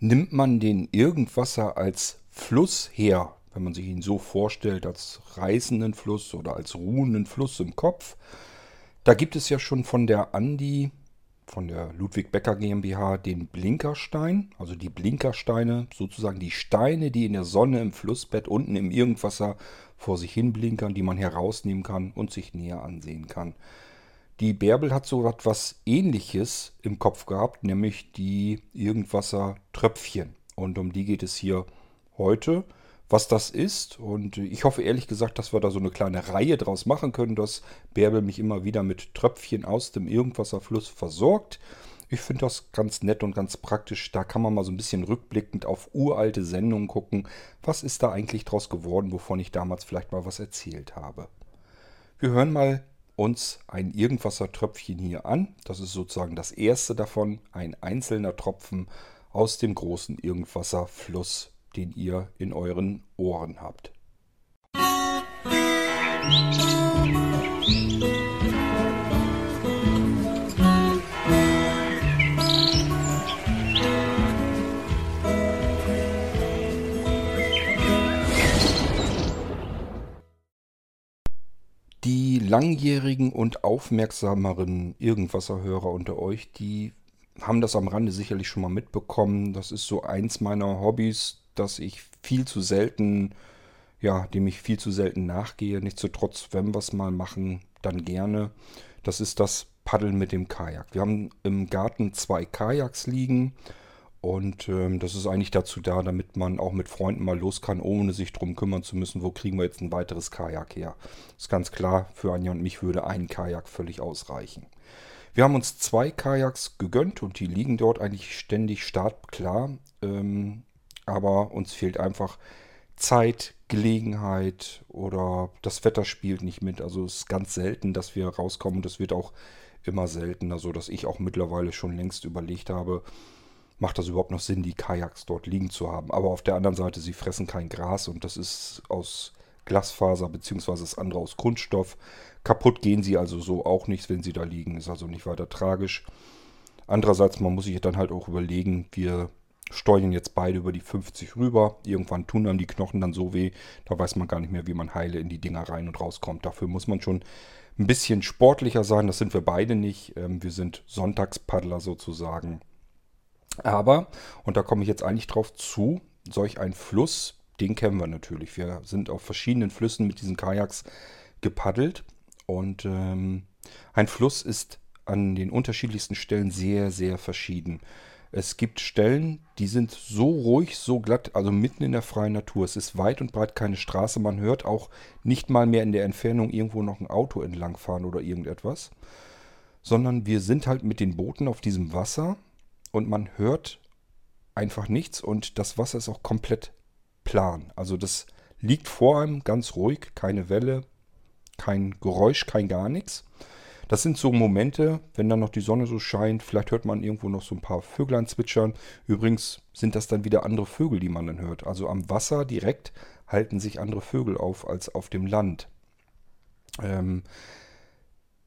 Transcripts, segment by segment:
Nimmt man den Irgendwasser als Fluss her, wenn man sich ihn so vorstellt, als reißenden Fluss oder als ruhenden Fluss im Kopf, da gibt es ja schon von der Andi, von der Ludwig Becker GmbH, den Blinkerstein, also die Blinkersteine, sozusagen die Steine, die in der Sonne im Flussbett unten im Irgendwasser vor sich hin blinkern, die man herausnehmen kann und sich näher ansehen kann. Die Bärbel hat so etwas ähnliches im Kopf gehabt, nämlich die Irgendwasser-Tröpfchen. Und um die geht es hier heute, was das ist. Und ich hoffe ehrlich gesagt, dass wir da so eine kleine Reihe draus machen können, dass Bärbel mich immer wieder mit Tröpfchen aus dem Irgendwasserfluss versorgt. Ich finde das ganz nett und ganz praktisch. Da kann man mal so ein bisschen rückblickend auf uralte Sendungen gucken. Was ist da eigentlich draus geworden, wovon ich damals vielleicht mal was erzählt habe. Wir hören mal uns ein Irgendwassertröpfchen hier an. Das ist sozusagen das erste davon, ein einzelner Tropfen aus dem großen Irgendwasserfluss, den ihr in euren Ohren habt. Die langjährigen und aufmerksameren Irgendwasserhörer unter euch, die haben das am Rande sicherlich schon mal mitbekommen. Das ist so eins meiner Hobbys, dass ich viel zu selten, ja, dem ich viel zu selten nachgehe. Nichtsdestotrotz, wenn wir es mal machen, dann gerne. Das ist das Paddeln mit dem Kajak. Wir haben im Garten zwei Kajaks liegen. Und ähm, das ist eigentlich dazu da, damit man auch mit Freunden mal los kann, ohne sich darum kümmern zu müssen, wo kriegen wir jetzt ein weiteres Kajak her. Ist ganz klar, für Anja und mich würde ein Kajak völlig ausreichen. Wir haben uns zwei Kajaks gegönnt und die liegen dort eigentlich ständig startklar. Ähm, aber uns fehlt einfach Zeit, Gelegenheit oder das Wetter spielt nicht mit. Also es ist ganz selten, dass wir rauskommen und es wird auch immer seltener, so dass ich auch mittlerweile schon längst überlegt habe, macht das überhaupt noch Sinn, die Kajaks dort liegen zu haben. Aber auf der anderen Seite, sie fressen kein Gras und das ist aus Glasfaser beziehungsweise das andere aus Kunststoff. Kaputt gehen sie also so auch nicht, wenn sie da liegen. Ist also nicht weiter tragisch. Andererseits, man muss sich dann halt auch überlegen, wir steuern jetzt beide über die 50 rüber. Irgendwann tun dann die Knochen dann so weh, da weiß man gar nicht mehr, wie man heile in die Dinger rein und rauskommt. Dafür muss man schon ein bisschen sportlicher sein. Das sind wir beide nicht. Ähm, wir sind Sonntagspaddler sozusagen. Aber, und da komme ich jetzt eigentlich drauf zu, solch ein Fluss, den kennen wir natürlich. Wir sind auf verschiedenen Flüssen mit diesen Kajaks gepaddelt. Und ähm, ein Fluss ist an den unterschiedlichsten Stellen sehr, sehr verschieden. Es gibt Stellen, die sind so ruhig, so glatt, also mitten in der freien Natur. Es ist weit und breit keine Straße. Man hört auch nicht mal mehr in der Entfernung irgendwo noch ein Auto entlangfahren oder irgendetwas. Sondern wir sind halt mit den Booten auf diesem Wasser und man hört einfach nichts und das Wasser ist auch komplett plan. Also das liegt vor einem ganz ruhig, keine Welle, kein Geräusch, kein gar nichts. Das sind so Momente, wenn dann noch die Sonne so scheint, vielleicht hört man irgendwo noch so ein paar Vöglein zwitschern. Übrigens sind das dann wieder andere Vögel, die man dann hört. Also am Wasser direkt halten sich andere Vögel auf als auf dem Land. Ähm,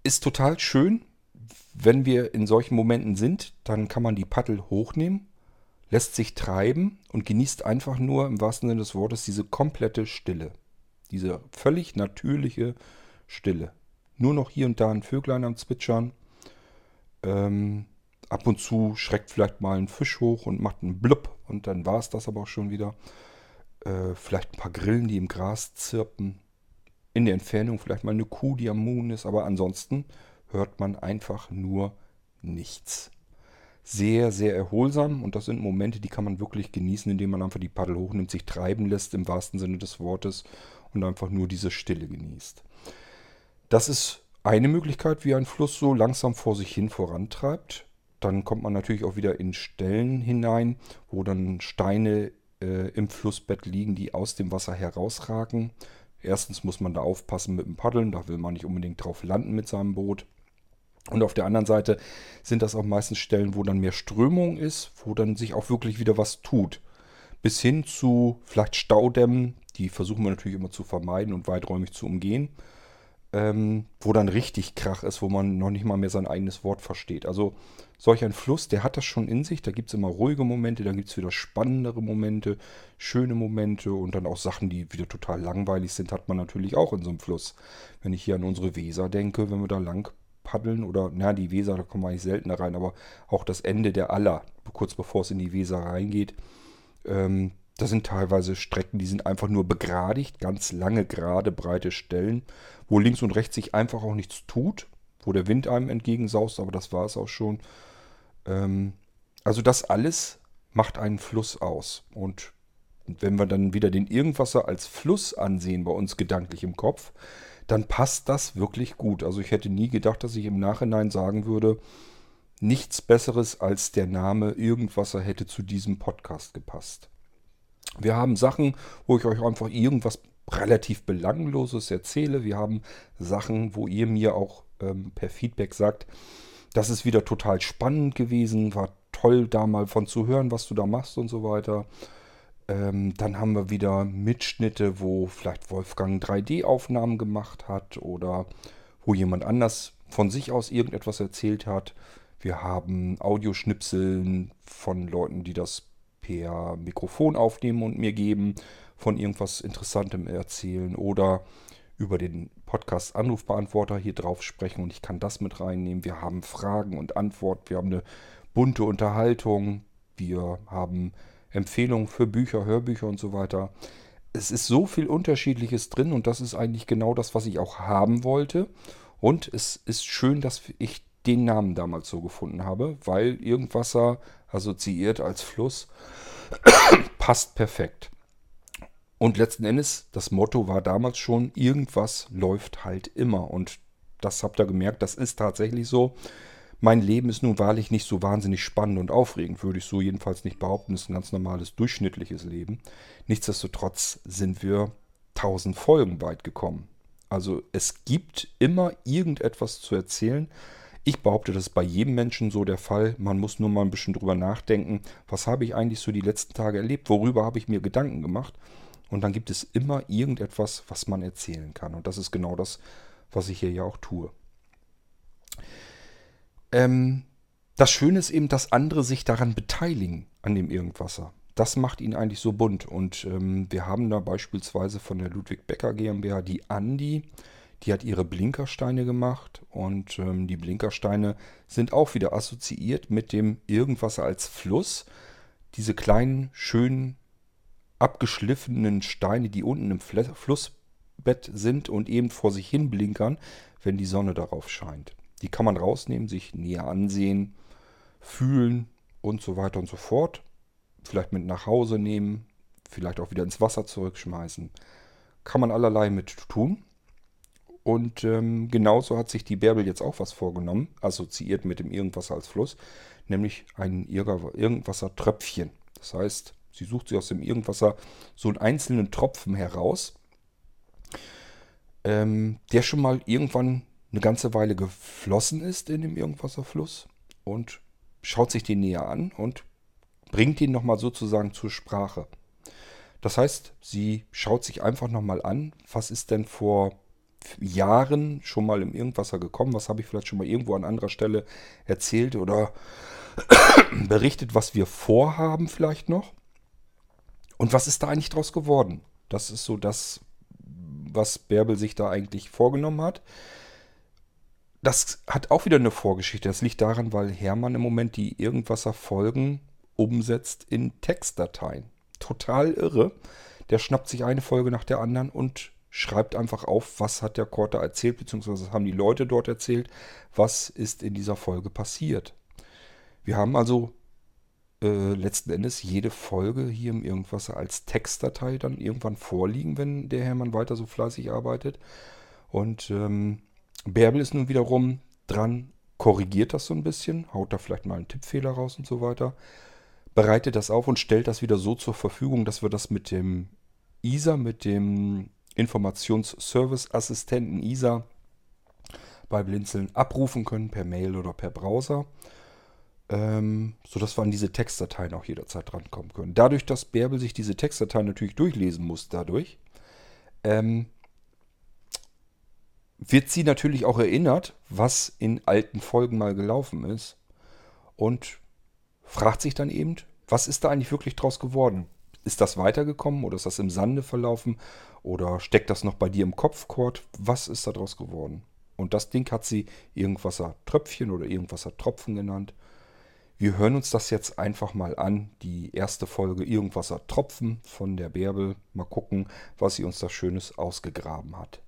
ist total schön, wenn wir in solchen Momenten sind, dann kann man die Paddel hochnehmen, lässt sich treiben und genießt einfach nur im wahrsten Sinne des Wortes diese komplette Stille. Diese völlig natürliche Stille. Nur noch hier und da ein Vöglein am Zwitschern. Ähm, ab und zu schreckt vielleicht mal ein Fisch hoch und macht einen Blub und dann war es das aber auch schon wieder. Äh, vielleicht ein paar Grillen, die im Gras zirpen. In der Entfernung vielleicht mal eine Kuh, die am Moon ist, aber ansonsten hört man einfach nur nichts. Sehr, sehr erholsam und das sind Momente, die kann man wirklich genießen, indem man einfach die Paddel hochnimmt, sich treiben lässt im wahrsten Sinne des Wortes und einfach nur diese Stille genießt. Das ist eine Möglichkeit, wie ein Fluss so langsam vor sich hin vorantreibt. Dann kommt man natürlich auch wieder in Stellen hinein, wo dann Steine äh, im Flussbett liegen, die aus dem Wasser herausragen. Erstens muss man da aufpassen mit dem Paddeln, da will man nicht unbedingt drauf landen mit seinem Boot. Und auf der anderen Seite sind das auch meistens Stellen, wo dann mehr Strömung ist, wo dann sich auch wirklich wieder was tut. Bis hin zu vielleicht Staudämmen, die versuchen wir natürlich immer zu vermeiden und weiträumig zu umgehen. ähm, wo dann richtig Krach ist, wo man noch nicht mal mehr sein eigenes Wort versteht. Also solch ein Fluss, der hat das schon in sich. Da gibt es immer ruhige Momente, dann gibt es wieder spannendere Momente, schöne Momente und dann auch Sachen, die wieder total langweilig sind, hat man natürlich auch in so einem Fluss. Wenn ich hier an unsere Weser denke, wenn wir da lang paddeln oder, na, die Weser, da kommen wir eigentlich seltener rein, aber auch das Ende der Aller, kurz bevor es in die Weser reingeht, ähm, das sind teilweise Strecken, die sind einfach nur begradigt, ganz lange, gerade, breite Stellen, wo links und rechts sich einfach auch nichts tut, wo der Wind einem entgegensaust, aber das war es auch schon. Ähm, also das alles macht einen Fluss aus. Und wenn wir dann wieder den Irgendwasser als Fluss ansehen bei uns gedanklich im Kopf, dann passt das wirklich gut. Also ich hätte nie gedacht, dass ich im Nachhinein sagen würde, nichts Besseres als der Name Irgendwasser hätte zu diesem Podcast gepasst. Wir haben Sachen, wo ich euch einfach irgendwas relativ Belangloses erzähle. Wir haben Sachen, wo ihr mir auch ähm, per Feedback sagt, das ist wieder total spannend gewesen, war toll da mal von zu hören, was du da machst und so weiter. Ähm, dann haben wir wieder Mitschnitte, wo vielleicht Wolfgang 3D-Aufnahmen gemacht hat oder wo jemand anders von sich aus irgendetwas erzählt hat. Wir haben Audioschnipseln von Leuten, die das per Mikrofon aufnehmen und mir geben, von irgendwas Interessantem erzählen oder über den Podcast Anrufbeantworter hier drauf sprechen und ich kann das mit reinnehmen. Wir haben Fragen und Antworten, wir haben eine bunte Unterhaltung, wir haben Empfehlungen für Bücher, Hörbücher und so weiter. Es ist so viel Unterschiedliches drin und das ist eigentlich genau das, was ich auch haben wollte. Und es ist schön, dass ich den Namen damals so gefunden habe, weil Irgendwasser assoziiert als Fluss passt perfekt. Und letzten Endes, das Motto war damals schon, irgendwas läuft halt immer. Und das habt ihr gemerkt, das ist tatsächlich so. Mein Leben ist nun wahrlich nicht so wahnsinnig spannend und aufregend, würde ich so jedenfalls nicht behaupten. Es ist ein ganz normales, durchschnittliches Leben. Nichtsdestotrotz sind wir tausend Folgen weit gekommen. Also es gibt immer irgendetwas zu erzählen. Ich behaupte, das ist bei jedem Menschen so der Fall. Man muss nur mal ein bisschen drüber nachdenken, was habe ich eigentlich so die letzten Tage erlebt, worüber habe ich mir Gedanken gemacht. Und dann gibt es immer irgendetwas, was man erzählen kann. Und das ist genau das, was ich hier ja auch tue. Ähm, das Schöne ist eben, dass andere sich daran beteiligen, an dem Irgendwasser. Das macht ihn eigentlich so bunt. Und ähm, wir haben da beispielsweise von der Ludwig Becker GmbH die Andi, die hat ihre Blinkersteine gemacht und ähm, die Blinkersteine sind auch wieder assoziiert mit dem Irgendwasser als Fluss. Diese kleinen, schönen, abgeschliffenen Steine, die unten im Flussbett sind und eben vor sich hin blinkern, wenn die Sonne darauf scheint. Die kann man rausnehmen, sich näher ansehen, fühlen und so weiter und so fort. Vielleicht mit nach Hause nehmen, vielleicht auch wieder ins Wasser zurückschmeißen. Kann man allerlei mit tun. Und ähm, genauso hat sich die Bärbel jetzt auch was vorgenommen, assoziiert mit dem Irgendwasser als Fluss, nämlich ein Irgendwasser-Tröpfchen. Das heißt, sie sucht sich aus dem Irgendwasser so einen einzelnen Tropfen heraus, ähm, der schon mal irgendwann eine ganze Weile geflossen ist in dem Irgendwasserfluss und schaut sich den näher an und bringt ihn nochmal sozusagen zur Sprache. Das heißt, sie schaut sich einfach nochmal an, was ist denn vor Jahren schon mal im Irgendwasser gekommen? Was habe ich vielleicht schon mal irgendwo an anderer Stelle erzählt oder berichtet, was wir vorhaben vielleicht noch? Und was ist da eigentlich draus geworden? Das ist so das, was Bärbel sich da eigentlich vorgenommen hat. Das hat auch wieder eine Vorgeschichte. Das liegt daran, weil Hermann im Moment die Irgendwasser-Folgen umsetzt in Textdateien. Total irre. Der schnappt sich eine Folge nach der anderen und schreibt einfach auf, was hat der Korte erzählt, beziehungsweise haben die Leute dort erzählt, was ist in dieser Folge passiert. Wir haben also äh, letzten Endes jede Folge hier im Irgendwas als Textdatei dann irgendwann vorliegen, wenn der Hermann weiter so fleißig arbeitet. Und ähm, Bärbel ist nun wiederum dran, korrigiert das so ein bisschen, haut da vielleicht mal einen Tippfehler raus und so weiter, bereitet das auf und stellt das wieder so zur Verfügung, dass wir das mit dem ISA, mit dem Informationsservice-Assistenten ISA bei Blinzeln abrufen können per Mail oder per Browser, ähm, sodass wir an diese Textdateien auch jederzeit drankommen können. Dadurch, dass Bärbel sich diese Textdateien natürlich durchlesen muss, dadurch, ähm, wird sie natürlich auch erinnert, was in alten Folgen mal gelaufen ist. Und fragt sich dann eben, was ist da eigentlich wirklich draus geworden? Ist das weitergekommen oder ist das im Sande verlaufen? Oder steckt das noch bei dir im Kopf, Kurt? Was ist da draus geworden? Und das Ding hat sie Irgendwasser Tröpfchen oder Irgendwasser Tropfen genannt. Wir hören uns das jetzt einfach mal an, die erste Folge Irgendwasser Tropfen von der Bärbel. Mal gucken, was sie uns da Schönes ausgegraben hat.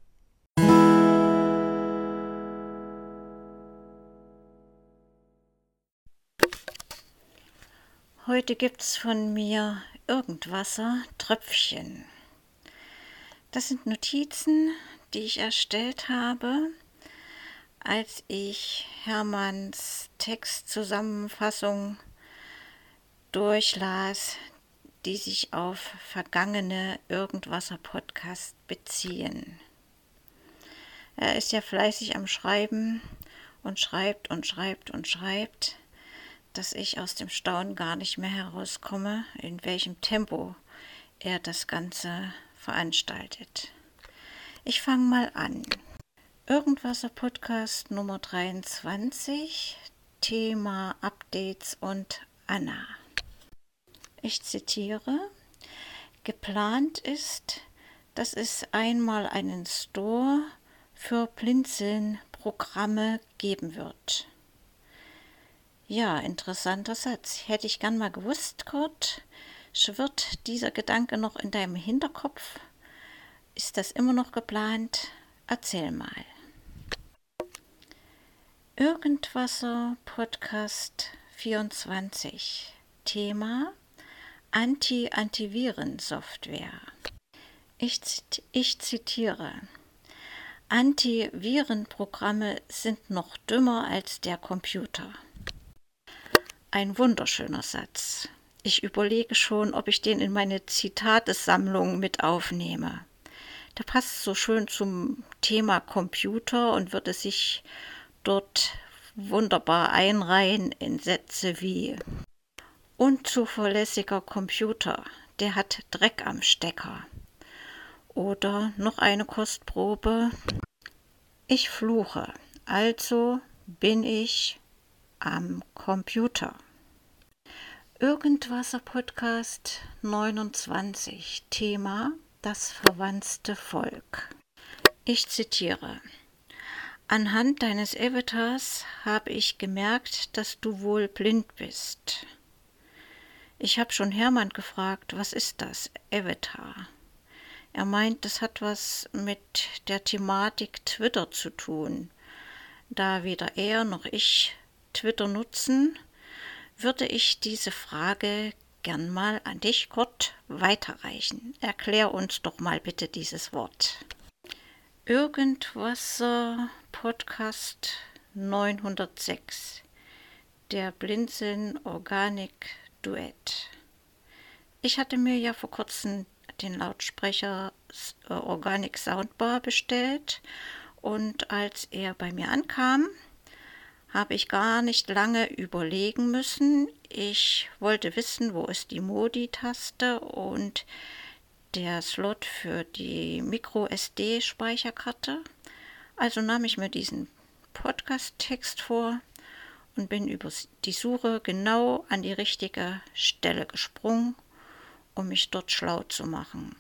Heute gibt's von mir Irgendwasser Tröpfchen. Das sind Notizen, die ich erstellt habe, als ich Hermanns Textzusammenfassung durchlas, die sich auf vergangene Irgendwasser-Podcast beziehen. Er ist ja fleißig am Schreiben und schreibt und schreibt und schreibt, dass ich aus dem Staunen gar nicht mehr herauskomme, in welchem Tempo er das Ganze veranstaltet. Ich fange mal an. Irgendwasser Podcast Nummer 23, Thema Updates und Anna. Ich zitiere, geplant ist, dass es einmal einen Store für Blinzeln-Programme geben wird. Ja, interessanter Satz. Hätte ich gern mal gewusst, Kurt. Schwirrt dieser Gedanke noch in deinem Hinterkopf? Ist das immer noch geplant? Erzähl mal. Irgendwasser Podcast 24 Thema Anti-Antiviren-Software. Ich, ich zitiere. Antivirenprogramme sind noch dümmer als der Computer. Ein wunderschöner Satz. Ich überlege schon, ob ich den in meine Zitatesammlung mit aufnehme. Der passt so schön zum Thema Computer und würde sich dort wunderbar einreihen in Sätze wie unzuverlässiger Computer, der hat Dreck am Stecker. Oder noch eine Kostprobe. Ich fluche, also bin ich am Computer. Irgendwasser Podcast 29 Thema Das verwandte Volk. Ich zitiere Anhand deines Avatars habe ich gemerkt, dass du wohl blind bist. Ich habe schon Hermann gefragt, was ist das, Avatar? Er meint, das hat was mit der Thematik Twitter zu tun. Da weder er noch ich Twitter nutzen, würde ich diese Frage gern mal an dich, Kurt, weiterreichen. Erklär uns doch mal bitte dieses Wort. Irgendwasser Podcast 906. Der Blinzeln Organic Duett. Ich hatte mir ja vor kurzem den Lautsprecher äh, Organic Soundbar bestellt und als er bei mir ankam, habe ich gar nicht lange überlegen müssen. Ich wollte wissen, wo ist die Modi-Taste und der Slot für die Micro-SD-Speicherkarte. Also nahm ich mir diesen Podcast-Text vor und bin über die Suche genau an die richtige Stelle gesprungen, um mich dort schlau zu machen.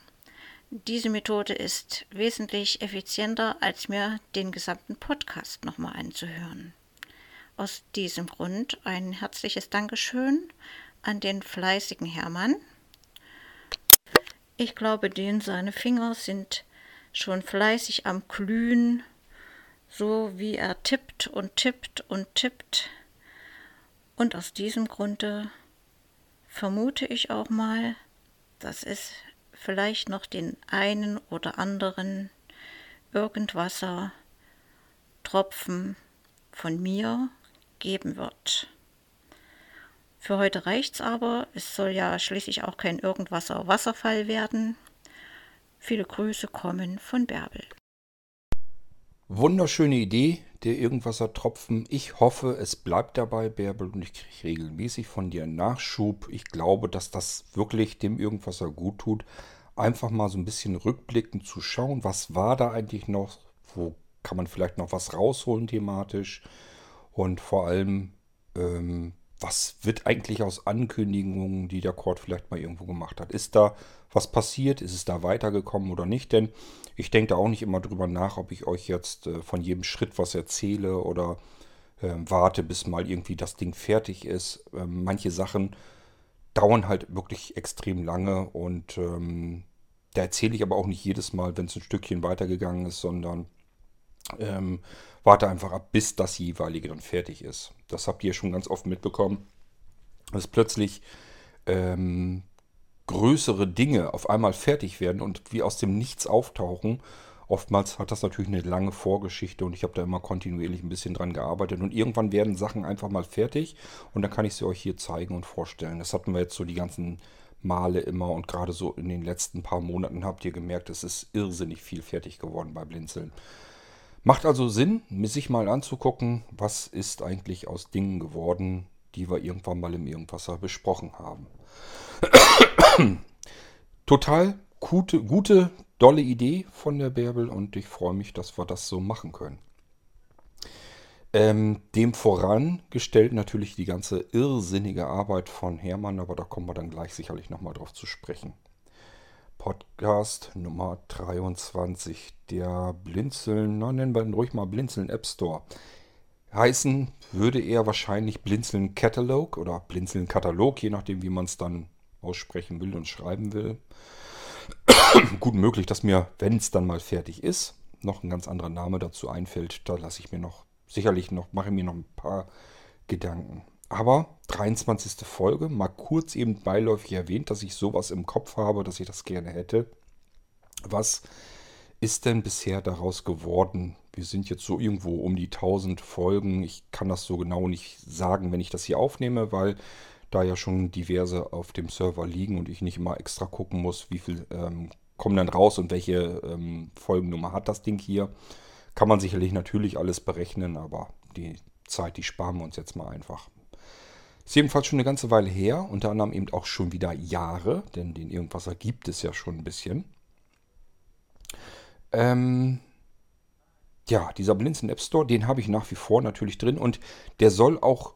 Diese Methode ist wesentlich effizienter, als mir den gesamten Podcast nochmal anzuhören. Aus diesem Grund ein herzliches Dankeschön an den fleißigen Hermann. Ich glaube, den seine Finger sind schon fleißig am Glühen, so wie er tippt und tippt und tippt. Und aus diesem Grunde vermute ich auch mal, dass es vielleicht noch den einen oder anderen Irgendwasser Tropfen von mir geben wird. Für heute reicht's aber. Es soll ja schließlich auch kein Irgendwasser Wasserfall werden. Viele Grüße kommen von Bärbel. Wunderschöne Idee, der Irgendwasser Tropfen. Ich hoffe, es bleibt dabei, Bärbel, und ich kriege regelmäßig von dir Nachschub. Ich glaube, dass das wirklich dem Irgendwasser gut tut. Einfach mal so ein bisschen rückblickend zu schauen, was war da eigentlich noch, wo kann man vielleicht noch was rausholen thematisch? Und vor allem, ähm, was wird eigentlich aus Ankündigungen, die der Cord vielleicht mal irgendwo gemacht hat? Ist da was passiert? Ist es da weitergekommen oder nicht? Denn ich denke da auch nicht immer drüber nach, ob ich euch jetzt äh, von jedem Schritt was erzähle oder äh, warte, bis mal irgendwie das Ding fertig ist. Ähm, manche Sachen dauern halt wirklich extrem lange und ähm, da erzähle ich aber auch nicht jedes Mal, wenn es ein Stückchen weitergegangen ist, sondern ähm, warte einfach ab, bis das jeweilige dann fertig ist. Das habt ihr schon ganz oft mitbekommen, dass plötzlich ähm, größere Dinge auf einmal fertig werden und wie aus dem Nichts auftauchen. Oftmals hat das natürlich eine lange Vorgeschichte und ich habe da immer kontinuierlich ein bisschen dran gearbeitet. Und irgendwann werden Sachen einfach mal fertig und dann kann ich sie euch hier zeigen und vorstellen. Das hatten wir jetzt so die ganzen Male immer und gerade so in den letzten paar Monaten habt ihr gemerkt, es ist irrsinnig viel fertig geworden bei Blinzeln. Macht also Sinn, sich mal anzugucken, was ist eigentlich aus Dingen geworden, die wir irgendwann mal im Irgendwasser besprochen haben. Total gute, gute, dolle Idee von der Bärbel und ich freue mich, dass wir das so machen können. Ähm, dem vorangestellt natürlich die ganze irrsinnige Arbeit von Hermann, aber da kommen wir dann gleich sicherlich nochmal drauf zu sprechen. Podcast Nummer 23, der Blinzeln, na, nennen wir ihn ruhig mal Blinzeln App Store. Heißen würde er wahrscheinlich Blinzeln Catalog oder Blinzeln Katalog, je nachdem, wie man es dann aussprechen will und schreiben will. Gut möglich, dass mir, wenn es dann mal fertig ist, noch ein ganz anderer Name dazu einfällt. Da lasse ich mir noch, sicherlich noch, mache mir noch ein paar Gedanken. Aber 23. Folge, mal kurz eben beiläufig erwähnt, dass ich sowas im Kopf habe, dass ich das gerne hätte. Was ist denn bisher daraus geworden? Wir sind jetzt so irgendwo um die 1000 Folgen. Ich kann das so genau nicht sagen, wenn ich das hier aufnehme, weil da ja schon diverse auf dem Server liegen und ich nicht immer extra gucken muss, wie viel ähm, kommen dann raus und welche ähm, Folgennummer hat das Ding hier. Kann man sicherlich natürlich alles berechnen, aber die Zeit, die sparen wir uns jetzt mal einfach. Ist jedenfalls schon eine ganze Weile her, unter anderem eben auch schon wieder Jahre, denn den Irgendwasser gibt es ja schon ein bisschen. Ähm, ja, dieser Blinzen App Store, den habe ich nach wie vor natürlich drin und der soll auch,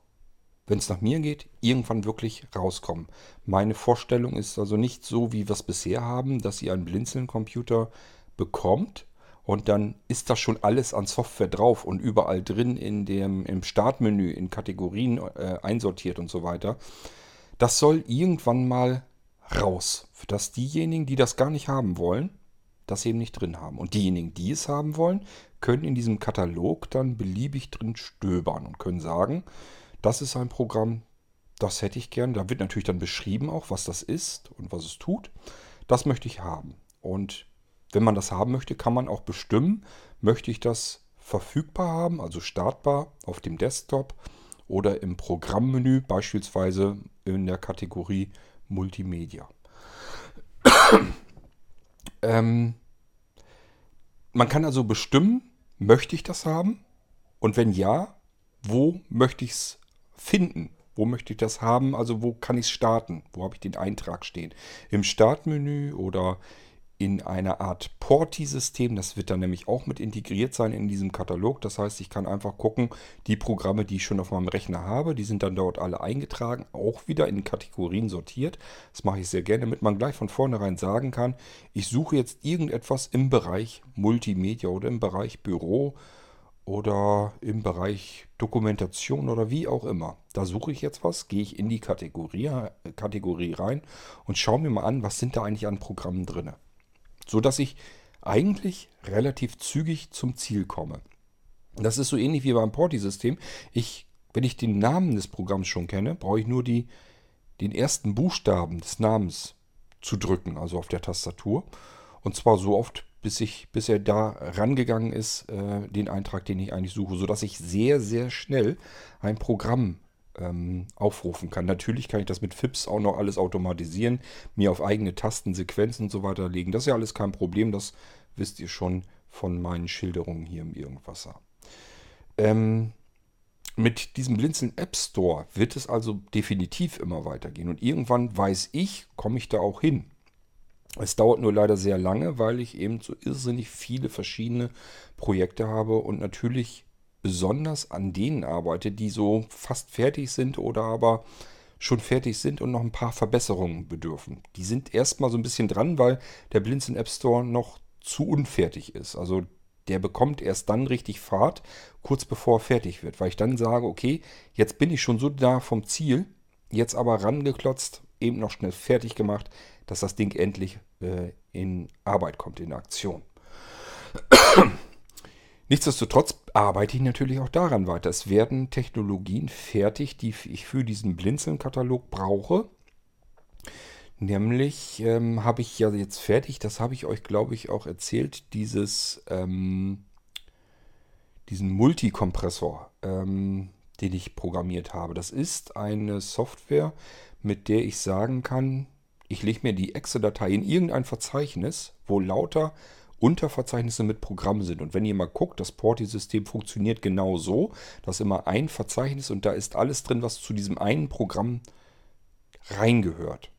wenn es nach mir geht, irgendwann wirklich rauskommen. Meine Vorstellung ist also nicht so, wie wir es bisher haben, dass ihr einen Blinzeln-Computer bekommt und dann ist das schon alles an Software drauf und überall drin in dem, im Startmenü in Kategorien äh, einsortiert und so weiter. Das soll irgendwann mal raus, dass diejenigen, die das gar nicht haben wollen, das eben nicht drin haben. Und diejenigen, die es haben wollen, können in diesem Katalog dann beliebig drin stöbern und können sagen, das ist ein Programm, das hätte ich gern. Da wird natürlich dann beschrieben auch, was das ist und was es tut. Das möchte ich haben. Und wenn man das haben möchte, kann man auch bestimmen, möchte ich das verfügbar haben, also startbar auf dem Desktop oder im Programmmenü, beispielsweise in der Kategorie Multimedia. ähm, man kann also bestimmen, möchte ich das haben? Und wenn ja, wo möchte ich es finden? Wo möchte ich das haben? Also wo kann ich es starten? Wo habe ich den Eintrag stehen? Im Startmenü oder in einer Art Porti-System. Das wird dann nämlich auch mit integriert sein in diesem Katalog. Das heißt, ich kann einfach gucken, die Programme, die ich schon auf meinem Rechner habe, die sind dann dort alle eingetragen, auch wieder in Kategorien sortiert. Das mache ich sehr gerne, damit man gleich von vornherein sagen kann, ich suche jetzt irgendetwas im Bereich Multimedia oder im Bereich Büro oder im Bereich Dokumentation oder wie auch immer. Da suche ich jetzt was, gehe ich in die Kategorie, Kategorie rein und schaue mir mal an, was sind da eigentlich an Programmen drin so dass ich eigentlich relativ zügig zum Ziel komme. Das ist so ähnlich wie beim Porti-System. Ich, wenn ich den Namen des Programms schon kenne, brauche ich nur die, den ersten Buchstaben des Namens zu drücken, also auf der Tastatur. Und zwar so oft, bis, ich, bis er da rangegangen ist, äh, den Eintrag, den ich eigentlich suche, sodass ich sehr, sehr schnell ein Programm ähm, aufrufen kann. Natürlich kann ich das mit FIPS auch noch alles automatisieren, mir auf eigene Tasten Sequenzen und so weiter legen. Das ist ja alles kein Problem, das wisst ihr schon von meinen Schilderungen hier im Irgendwasser. Ähm, mit diesem Blinzeln App Store wird es also definitiv immer weitergehen. Und irgendwann weiß ich, komme ich da auch hin. Es dauert nur leider sehr lange, weil ich eben so irrsinnig viele verschiedene Projekte habe und natürlich besonders an denen arbeite, die so fast fertig sind oder aber schon fertig sind und noch ein paar Verbesserungen bedürfen. Die sind erstmal so ein bisschen dran, weil der Blinzeln App Store noch zu unfertig ist. Also der bekommt erst dann richtig Fahrt, kurz bevor er fertig wird, weil ich dann sage, okay, jetzt bin ich schon so da vom Ziel, jetzt aber rangeklotzt, eben noch schnell fertig gemacht, dass das Ding endlich äh, in Arbeit kommt, in Aktion. Nichtsdestotrotz arbeite ich natürlich auch daran weiter. Es werden Technologien fertig, die ich für diesen Blinzeln-Katalog brauche. Nämlich ähm, habe ich ja jetzt fertig, das habe ich euch, glaube ich, auch erzählt, dieses, ähm, diesen Multikompressor, ähm, den ich programmiert habe. Das ist eine Software, mit der ich sagen kann, ich lege mir die Exe-Datei in irgendein Verzeichnis, wo lauter Unterverzeichnisse mit Programmen sind. Und wenn ihr mal guckt, das Porti-System funktioniert genau so. Da ist immer ein Verzeichnis und da ist alles drin, was zu diesem einen Programm reingehört.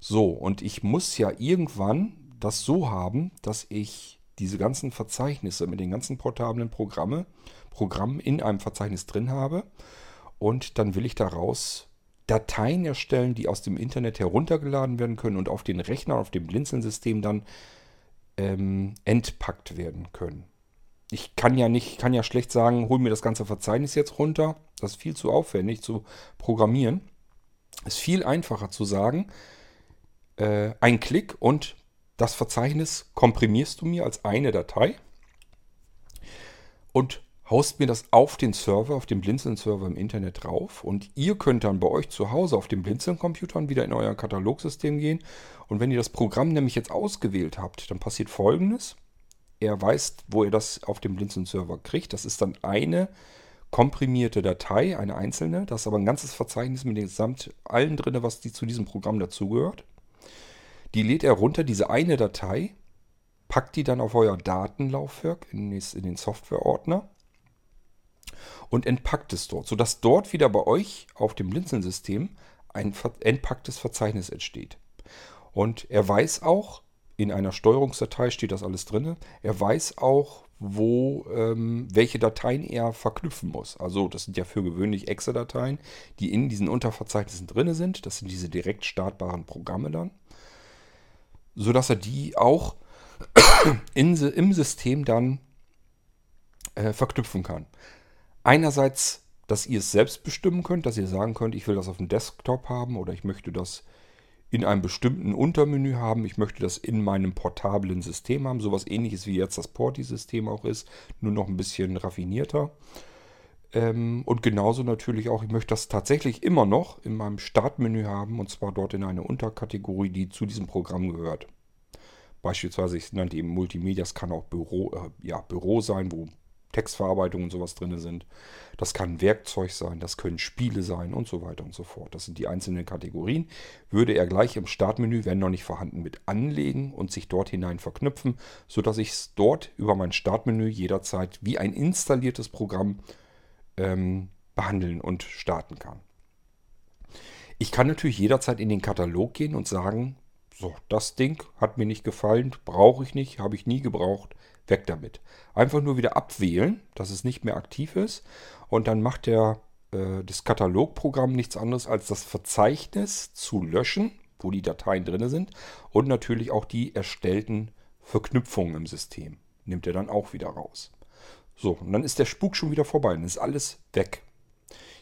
So, und ich muss ja irgendwann das so haben, dass ich diese ganzen Verzeichnisse mit den ganzen portablen Programme, Programmen in einem Verzeichnis drin habe. Und dann will ich daraus Dateien erstellen, die aus dem Internet heruntergeladen werden können und auf den Rechner, auf dem Blinzeln-System dann ähm, entpackt werden können. Ich kann ja nicht, kann ja schlecht sagen, hol mir das ganze Verzeichnis jetzt runter. Das ist viel zu aufwendig zu programmieren. Ist viel einfacher zu sagen, äh, ein Klick und das Verzeichnis komprimierst du mir als eine Datei und haust mir das auf den Server, auf den Blinzeln-Server im Internet drauf. Und ihr könnt dann bei euch zu Hause auf den Blinzeln-Computern wieder in euer Katalogsystem gehen. Und wenn ihr das Programm nämlich jetzt ausgewählt habt, dann passiert folgendes. Er weiß, wo ihr das auf dem Blinzeln-Server kriegt. Das ist dann eine komprimierte Datei, eine einzelne. Das ist aber ein ganzes Verzeichnis mit gesamt allen drin, was die zu diesem Programm dazugehört. Die lädt er runter, diese eine Datei, packt die dann auf euer Datenlaufwerk in den Softwareordner und entpackt es dort, sodass dort wieder bei euch auf dem Blinzeln-System ein entpacktes Verzeichnis entsteht. Und er weiß auch, in einer Steuerungsdatei steht das alles drin, er weiß auch, wo ähm, welche Dateien er verknüpfen muss. Also das sind ja für gewöhnlich Exe-Dateien, die in diesen Unterverzeichnissen drin sind. Das sind diese direkt startbaren Programme dann. Sodass er die auch in, im System dann äh, verknüpfen kann. Einerseits, dass ihr es selbst bestimmen könnt, dass ihr sagen könnt, ich will das auf dem Desktop haben oder ich möchte das in einem bestimmten Untermenü haben. Ich möchte das in meinem portablen System haben. Sowas ähnliches wie jetzt das Porti-System auch ist, nur noch ein bisschen raffinierter. Ähm, und genauso natürlich auch, ich möchte das tatsächlich immer noch in meinem Startmenü haben und zwar dort in einer Unterkategorie, die zu diesem Programm gehört. Beispielsweise, ich nannte eben Multimedia, das kann auch Büro, äh, ja, Büro sein, wo Textverarbeitung und sowas drin sind. Das kann Werkzeug sein, das können Spiele sein und so weiter und so fort. Das sind die einzelnen Kategorien. Würde er gleich im Startmenü, wenn noch nicht vorhanden, mit anlegen und sich dort hinein verknüpfen, sodass ich es dort über mein Startmenü jederzeit wie ein installiertes Programm ähm, behandeln und starten kann. Ich kann natürlich jederzeit in den Katalog gehen und sagen, so, das Ding hat mir nicht gefallen, brauche ich nicht, habe ich nie gebraucht, Weg damit. Einfach nur wieder abwählen, dass es nicht mehr aktiv ist. Und dann macht der, äh, das Katalogprogramm nichts anderes als das Verzeichnis zu löschen, wo die Dateien drin sind. Und natürlich auch die erstellten Verknüpfungen im System. Nimmt er dann auch wieder raus. So, und dann ist der Spuk schon wieder vorbei. Dann ist alles weg.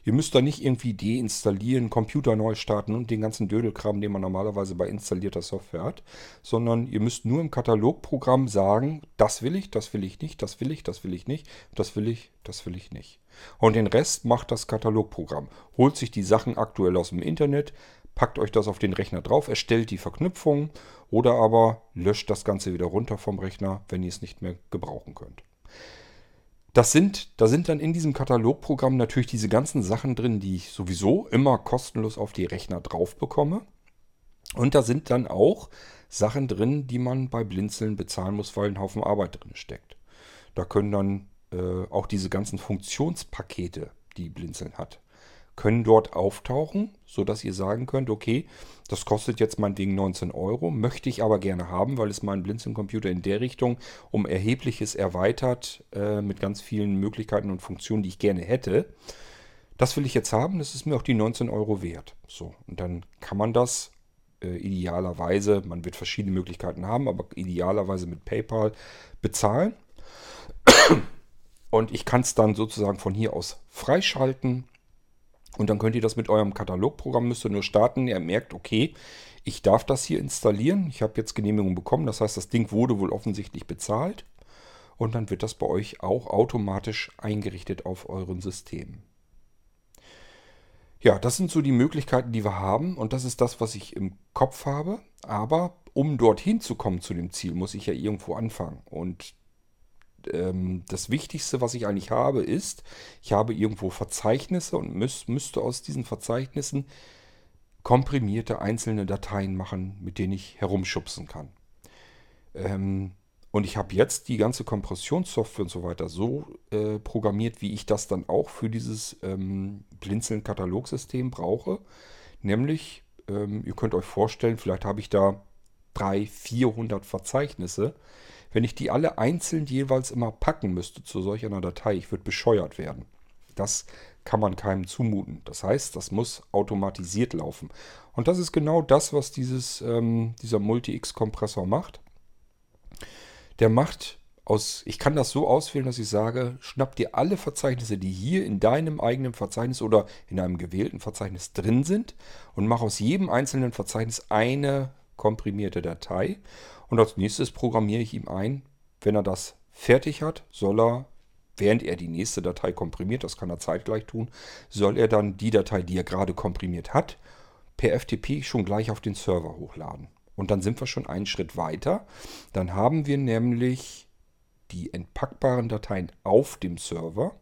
Ihr müsst da nicht irgendwie deinstallieren, Computer neu starten und den ganzen Dödelkram, den man normalerweise bei installierter Software hat, sondern ihr müsst nur im Katalogprogramm sagen, das will ich, das will ich nicht, das will ich, das will ich nicht, das will ich, das will ich nicht. Und den Rest macht das Katalogprogramm. Holt sich die Sachen aktuell aus dem Internet, packt euch das auf den Rechner drauf, erstellt die Verknüpfung oder aber löscht das Ganze wieder runter vom Rechner, wenn ihr es nicht mehr gebrauchen könnt. Das sind, da sind dann in diesem Katalogprogramm natürlich diese ganzen Sachen drin, die ich sowieso immer kostenlos auf die Rechner drauf bekomme. Und da sind dann auch Sachen drin, die man bei Blinzeln bezahlen muss, weil ein Haufen Arbeit drin steckt. Da können dann äh, auch diese ganzen Funktionspakete, die Blinzeln hat, können dort auftauchen, sodass ihr sagen könnt, okay, das kostet jetzt meinetwegen 19 Euro, möchte ich aber gerne haben, weil es meinen Blinzeln-Computer in der Richtung um erhebliches erweitert äh, mit ganz vielen Möglichkeiten und Funktionen, die ich gerne hätte. Das will ich jetzt haben, das ist mir auch die 19 Euro wert. So, und dann kann man das äh, idealerweise, man wird verschiedene Möglichkeiten haben, aber idealerweise mit PayPal bezahlen. Und ich kann es dann sozusagen von hier aus freischalten. Und dann könnt ihr das mit eurem Katalogprogramm, müsst ihr nur starten. Ihr merkt, okay, ich darf das hier installieren. Ich habe jetzt Genehmigung bekommen. Das heißt, das Ding wurde wohl offensichtlich bezahlt. Und dann wird das bei euch auch automatisch eingerichtet auf euren Systemen. Ja, das sind so die Möglichkeiten, die wir haben. Und das ist das, was ich im Kopf habe. Aber um dorthin zu kommen zu dem Ziel, muss ich ja irgendwo anfangen. Und ähm, das Wichtigste, was ich eigentlich habe, ist, ich habe irgendwo Verzeichnisse und müß, müsste aus diesen Verzeichnissen komprimierte einzelne Dateien machen, mit denen ich herumschubsen kann. Ähm, und ich habe jetzt die ganze Kompressionssoftware und so weiter so äh, programmiert, wie ich das dann auch für dieses ähm, Blinzeln-Katalogsystem brauche. Nämlich, ähm, ihr könnt euch vorstellen, vielleicht habe ich da 300, 400 Verzeichnisse. Wenn ich die alle einzeln jeweils immer packen müsste zu solch einer Datei, ich würde bescheuert werden. Das kann man keinem zumuten. Das heißt, das muss automatisiert laufen. Und das ist genau das, was dieses, ähm, dieser Multi-X-Kompressor macht. Der macht aus, ich kann das so auswählen, dass ich sage, schnapp dir alle Verzeichnisse, die hier in deinem eigenen Verzeichnis oder in einem gewählten Verzeichnis drin sind und mach aus jedem einzelnen Verzeichnis eine komprimierte Datei und als nächstes programmiere ich ihm ein, wenn er das fertig hat, soll er, während er die nächste Datei komprimiert, das kann er zeitgleich tun, soll er dann die Datei, die er gerade komprimiert hat, per FTP schon gleich auf den Server hochladen. Und dann sind wir schon einen Schritt weiter. Dann haben wir nämlich die entpackbaren Dateien auf dem Server.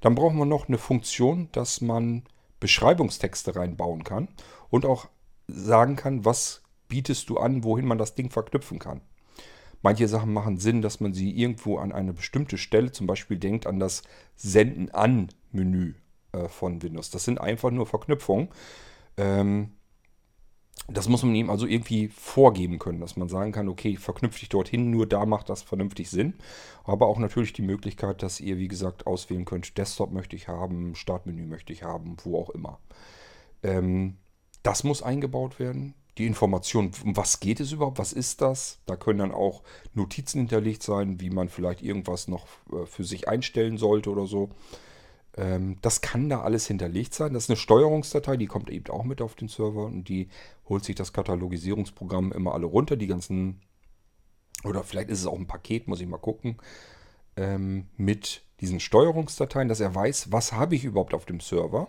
Dann brauchen wir noch eine Funktion, dass man Beschreibungstexte reinbauen kann und auch sagen kann, was bietest du an, wohin man das Ding verknüpfen kann. Manche Sachen machen Sinn, dass man sie irgendwo an eine bestimmte Stelle, zum Beispiel denkt an das Senden an Menü äh, von Windows. Das sind einfach nur Verknüpfungen. Ähm, das muss man ihm also irgendwie vorgeben können, dass man sagen kann, okay, verknüpfe dich dorthin, nur da macht das vernünftig Sinn. Aber auch natürlich die Möglichkeit, dass ihr, wie gesagt, auswählen könnt, Desktop möchte ich haben, Startmenü möchte ich haben, wo auch immer. Ähm, das muss eingebaut werden die Information, um was geht es überhaupt, was ist das. Da können dann auch Notizen hinterlegt sein, wie man vielleicht irgendwas noch äh, für sich einstellen sollte oder so. Ähm, das kann da alles hinterlegt sein. Das ist eine Steuerungsdatei, die kommt eben auch mit auf den Server und die holt sich das Katalogisierungsprogramm immer alle runter. Die ganzen, oder vielleicht ist es auch ein Paket, muss ich mal gucken, ähm, mit diesen Steuerungsdateien, dass er weiß, was habe ich überhaupt auf dem Server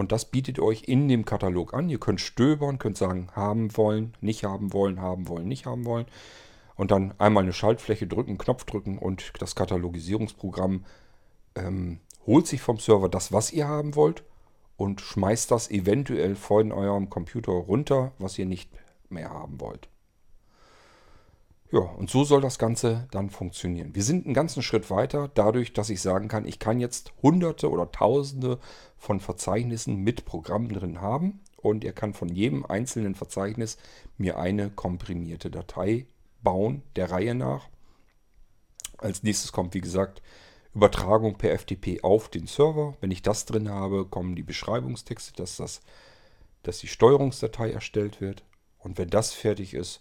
und das bietet euch in dem Katalog an. Ihr könnt stöbern, könnt sagen, haben wollen, nicht haben wollen, haben wollen, nicht haben wollen. Und dann einmal eine Schaltfläche drücken, Knopf drücken und das Katalogisierungsprogramm ähm, holt sich vom Server das, was ihr haben wollt und schmeißt das eventuell von eurem Computer runter, was ihr nicht mehr haben wollt. Ja, und so soll das Ganze dann funktionieren. Wir sind einen ganzen Schritt weiter, dadurch, dass ich sagen kann, ich kann jetzt hunderte oder tausende von Verzeichnissen mit Programmen drin haben und er kann von jedem einzelnen Verzeichnis mir eine komprimierte Datei bauen, der Reihe nach. Als nächstes kommt, wie gesagt, Übertragung per FTP auf den Server. Wenn ich das drin habe, kommen die Beschreibungstexte, dass, das, dass die Steuerungsdatei erstellt wird. Und wenn das fertig ist,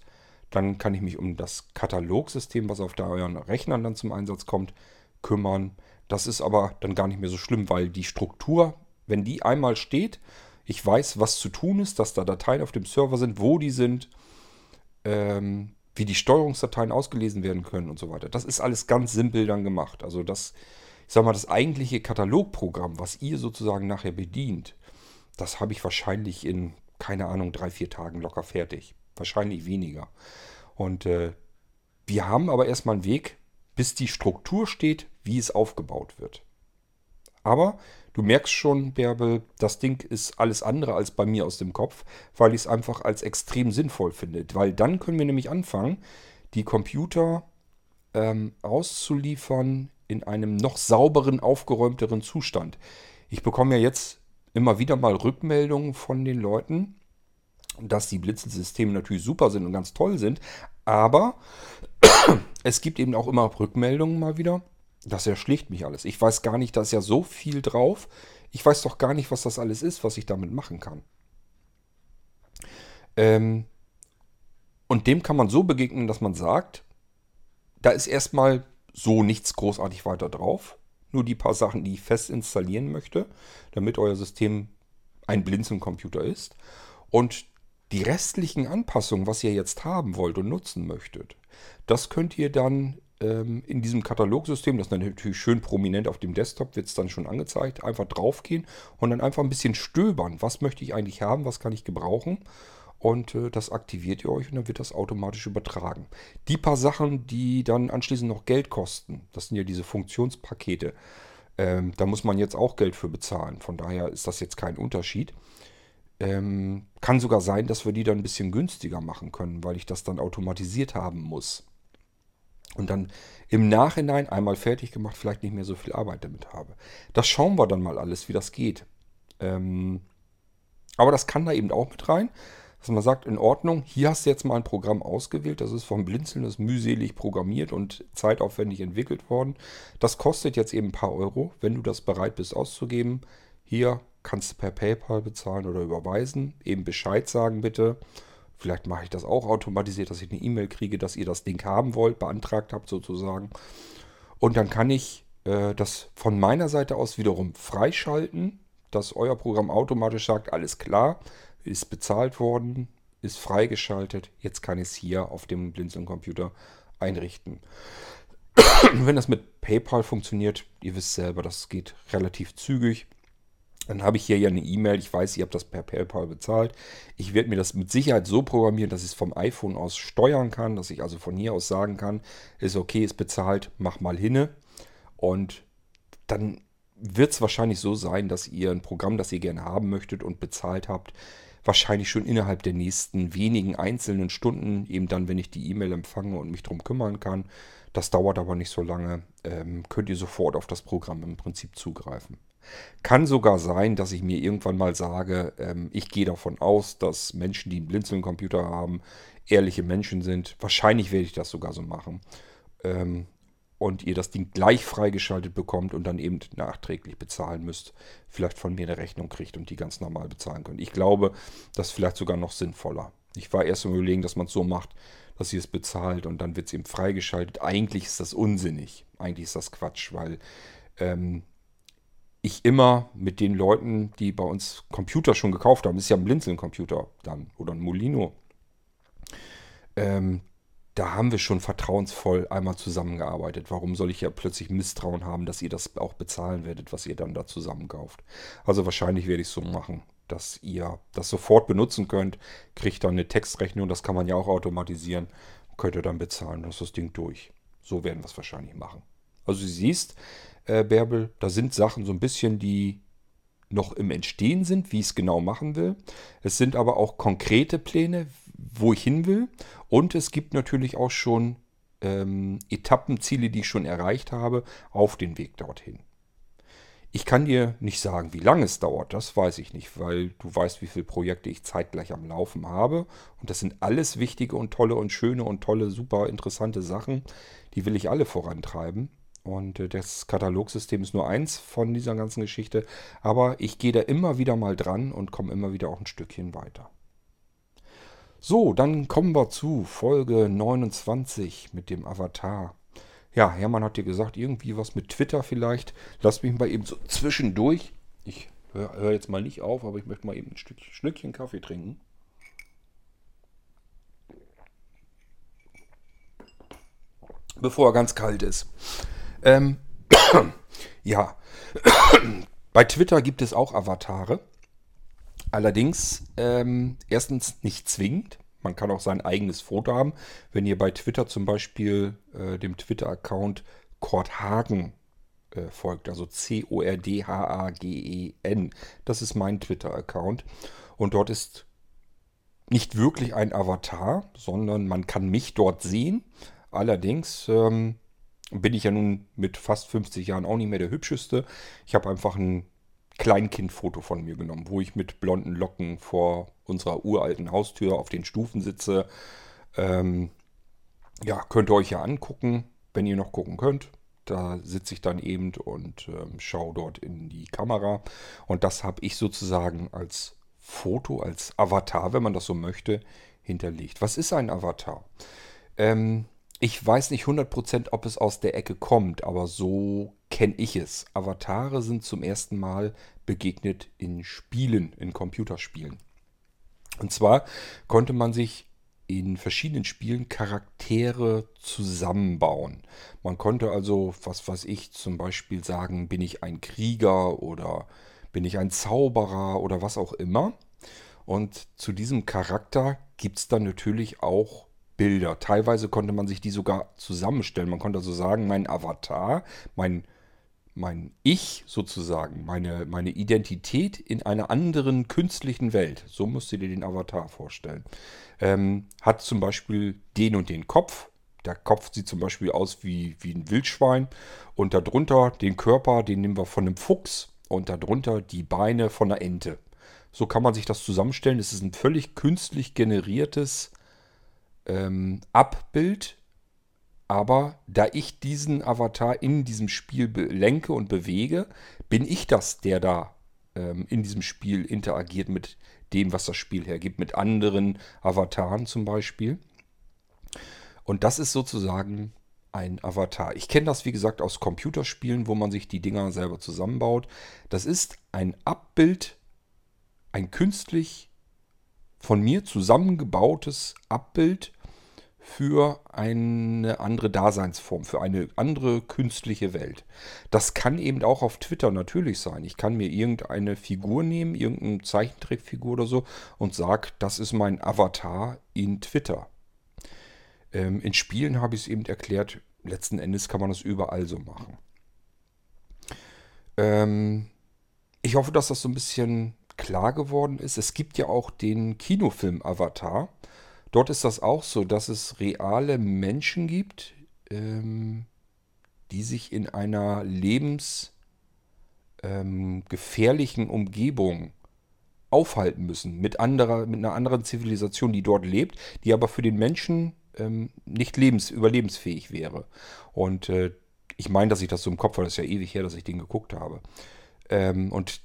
dann kann ich mich um das Katalogsystem, was auf euren Rechnern dann zum Einsatz kommt, kümmern. Das ist aber dann gar nicht mehr so schlimm, weil die Struktur, wenn die einmal steht, ich weiß, was zu tun ist, dass da Dateien auf dem Server sind, wo die sind, ähm, wie die Steuerungsdateien ausgelesen werden können und so weiter. Das ist alles ganz simpel dann gemacht. Also das, ich sag mal, das eigentliche Katalogprogramm, was ihr sozusagen nachher bedient, das habe ich wahrscheinlich in, keine Ahnung, drei, vier Tagen locker fertig. Wahrscheinlich weniger. Und äh, wir haben aber erstmal einen Weg, bis die Struktur steht, wie es aufgebaut wird. Aber du merkst schon, Bärbel, das Ding ist alles andere als bei mir aus dem Kopf, weil ich es einfach als extrem sinnvoll finde. Weil dann können wir nämlich anfangen, die Computer ähm, auszuliefern in einem noch sauberen, aufgeräumteren Zustand. Ich bekomme ja jetzt immer wieder mal Rückmeldungen von den Leuten, dass die Blitzensysteme natürlich super sind und ganz toll sind, aber es gibt eben auch immer Rückmeldungen mal wieder. Das erschlicht mich alles. Ich weiß gar nicht, da ist ja so viel drauf. Ich weiß doch gar nicht, was das alles ist, was ich damit machen kann. Ähm, und dem kann man so begegnen, dass man sagt, da ist erstmal so nichts großartig weiter drauf. Nur die paar Sachen, die ich fest installieren möchte, damit euer System ein Blinzeln-Computer ist. Und die restlichen Anpassungen, was ihr jetzt haben wollt und nutzen möchtet, das könnt ihr dann ähm, in diesem Katalogsystem, das ist dann natürlich schön prominent auf dem Desktop, wird es dann schon angezeigt, einfach draufgehen und dann einfach ein bisschen stöbern. Was möchte ich eigentlich haben, was kann ich gebrauchen? Und äh, das aktiviert ihr euch und dann wird das automatisch übertragen. Die paar Sachen, die dann anschließend noch Geld kosten, das sind ja diese Funktionspakete, ähm, da muss man jetzt auch Geld für bezahlen. Von daher ist das jetzt kein Unterschied. Ähm, kann sogar sein, dass wir die dann ein bisschen günstiger machen können, weil ich das dann automatisiert haben muss. Und dann im Nachhinein einmal fertig gemacht, vielleicht nicht mehr so viel Arbeit damit habe. Das schauen wir dann mal alles, wie das geht. Ähm, aber das kann da eben auch mit rein, dass man sagt, in Ordnung, hier hast du jetzt mal ein Programm ausgewählt, das ist vom Blinzeln, das ist mühselig programmiert und zeitaufwendig entwickelt worden. Das kostet jetzt eben ein paar Euro, wenn du das bereit bist auszugeben. Hier kannst du per PayPal bezahlen oder überweisen. Eben Bescheid sagen bitte. Vielleicht mache ich das auch automatisiert, dass ich eine E-Mail kriege, dass ihr das Ding haben wollt, beantragt habt sozusagen. Und dann kann ich äh, das von meiner Seite aus wiederum freischalten, dass euer Programm automatisch sagt, alles klar, ist bezahlt worden, ist freigeschaltet, jetzt kann ich es hier auf dem Blinzeln-Computer einrichten. Wenn das mit PayPal funktioniert, ihr wisst selber, das geht relativ zügig. Dann habe ich hier ja eine E-Mail. Ich weiß, ihr habt das per PayPal bezahlt. Ich werde mir das mit Sicherheit so programmieren, dass ich es vom iPhone aus steuern kann, dass ich also von hier aus sagen kann, ist okay, ist bezahlt, mach mal hinne. Und dann wird es wahrscheinlich so sein, dass ihr ein Programm, das ihr gerne haben möchtet und bezahlt habt, wahrscheinlich schon innerhalb der nächsten wenigen einzelnen Stunden, eben dann, wenn ich die E-Mail empfange und mich darum kümmern kann, das dauert aber nicht so lange, ähm, könnt ihr sofort auf das Programm im Prinzip zugreifen. Kann sogar sein, dass ich mir irgendwann mal sage, ähm, ich gehe davon aus, dass Menschen, die einen Blinzeln-Computer haben, ehrliche Menschen sind. Wahrscheinlich werde ich das sogar so machen. Ähm, und ihr das Ding gleich freigeschaltet bekommt und dann eben nachträglich bezahlen müsst, vielleicht von mir eine Rechnung kriegt und die ganz normal bezahlen könnt. Ich glaube, das ist vielleicht sogar noch sinnvoller. Ich war erst im Überlegen, dass man es so macht, dass ihr es bezahlt und dann wird es eben freigeschaltet. Eigentlich ist das unsinnig. Eigentlich ist das Quatsch, weil ähm, ich immer mit den Leuten, die bei uns Computer schon gekauft haben, ist ja ein Blinzeln-Computer dann oder ein Molino, ähm, da haben wir schon vertrauensvoll einmal zusammengearbeitet. Warum soll ich ja plötzlich Misstrauen haben, dass ihr das auch bezahlen werdet, was ihr dann da zusammenkauft? Also wahrscheinlich werde ich es so machen, dass ihr das sofort benutzen könnt, kriegt dann eine Textrechnung, das kann man ja auch automatisieren, könnt ihr dann bezahlen, dann ist das Ding durch. So werden wir es wahrscheinlich machen. Also du siehst, äh, Bärbel. Da sind Sachen so ein bisschen, die noch im Entstehen sind, wie ich es genau machen will. Es sind aber auch konkrete Pläne, wo ich hin will. Und es gibt natürlich auch schon ähm, Etappenziele, die ich schon erreicht habe, auf den Weg dorthin. Ich kann dir nicht sagen, wie lange es dauert, das weiß ich nicht, weil du weißt, wie viele Projekte ich zeitgleich am Laufen habe. Und das sind alles wichtige und tolle und schöne und tolle, super interessante Sachen. Die will ich alle vorantreiben. Und äh, das Katalogsystem ist nur eins von dieser ganzen Geschichte. Aber ich gehe da immer wieder mal dran und komme immer wieder auch ein Stückchen weiter. So, dann kommen wir zu Folge 29 mit dem Avatar. Ja, Hermann hat dir gesagt, irgendwie was mit Twitter vielleicht. Lass mich mal eben so zwischendurch. Ich höre hör jetzt mal nicht auf, aber ich möchte mal eben ein Stück, Schnückchen Kaffee trinken. Bevor er ganz kalt ist. Ähm, ja, bei Twitter gibt es auch Avatare. Allerdings ähm, erstens nicht zwingend. Man kann auch sein eigenes Foto haben. Wenn ihr bei Twitter zum Beispiel äh, dem Twitter-Account Kurt Hagen äh, folgt, also C-O-R-D-H-A-G-E-N, das ist mein Twitter-Account. Und dort ist nicht wirklich ein Avatar, sondern man kann mich dort sehen. Allerdings ähm, bin ich ja nun mit fast 50 Jahren auch nicht mehr der hübscheste. Ich habe einfach einen Kleinkindfoto von mir genommen, wo ich mit blonden Locken vor unserer uralten Haustür auf den Stufen sitze. Ähm, ja, könnt ihr euch ja angucken, wenn ihr noch gucken könnt. Da sitze ich dann eben und ähm, schaue dort in die Kamera. Und das habe ich sozusagen als Foto, als Avatar, wenn man das so möchte, hinterlegt. Was ist ein Avatar? Ähm, ich weiß nicht 100%, ob es aus der Ecke kommt, aber so kenne ich es. Avatare sind zum ersten Mal begegnet in Spielen, in Computerspielen. Und zwar konnte man sich in verschiedenen Spielen Charaktere zusammenbauen. Man konnte also, was weiß ich, zum Beispiel sagen, bin ich ein Krieger oder bin ich ein Zauberer oder was auch immer. Und zu diesem Charakter gibt es dann natürlich auch Bilder. Teilweise konnte man sich die sogar zusammenstellen. Man konnte also sagen, mein Avatar, mein mein Ich sozusagen, meine, meine Identität in einer anderen künstlichen Welt, so musst du dir den Avatar vorstellen, ähm, hat zum Beispiel den und den Kopf. Der Kopf sieht zum Beispiel aus wie, wie ein Wildschwein und darunter den Körper, den nehmen wir von einem Fuchs und darunter die Beine von einer Ente. So kann man sich das zusammenstellen. Es ist ein völlig künstlich generiertes ähm, Abbild aber da ich diesen Avatar in diesem Spiel lenke und bewege, bin ich das, der da ähm, in diesem Spiel interagiert mit dem, was das Spiel hergibt, mit anderen Avataren zum Beispiel. Und das ist sozusagen ein Avatar. Ich kenne das, wie gesagt, aus Computerspielen, wo man sich die Dinger selber zusammenbaut. Das ist ein Abbild, ein künstlich von mir zusammengebautes Abbild für eine andere Daseinsform, für eine andere künstliche Welt. Das kann eben auch auf Twitter natürlich sein. Ich kann mir irgendeine Figur nehmen, irgendeine Zeichentrickfigur oder so und sage, das ist mein Avatar in Twitter. Ähm, in Spielen habe ich es eben erklärt, letzten Endes kann man das überall so machen. Ähm, ich hoffe, dass das so ein bisschen klar geworden ist. Es gibt ja auch den Kinofilm Avatar. Dort ist das auch so, dass es reale Menschen gibt, ähm, die sich in einer lebensgefährlichen ähm, Umgebung aufhalten müssen, mit, anderer, mit einer anderen Zivilisation, die dort lebt, die aber für den Menschen ähm, nicht lebens, überlebensfähig wäre. Und äh, ich meine, dass ich das so im Kopf habe, das ist ja ewig her, dass ich den geguckt habe. Ähm, und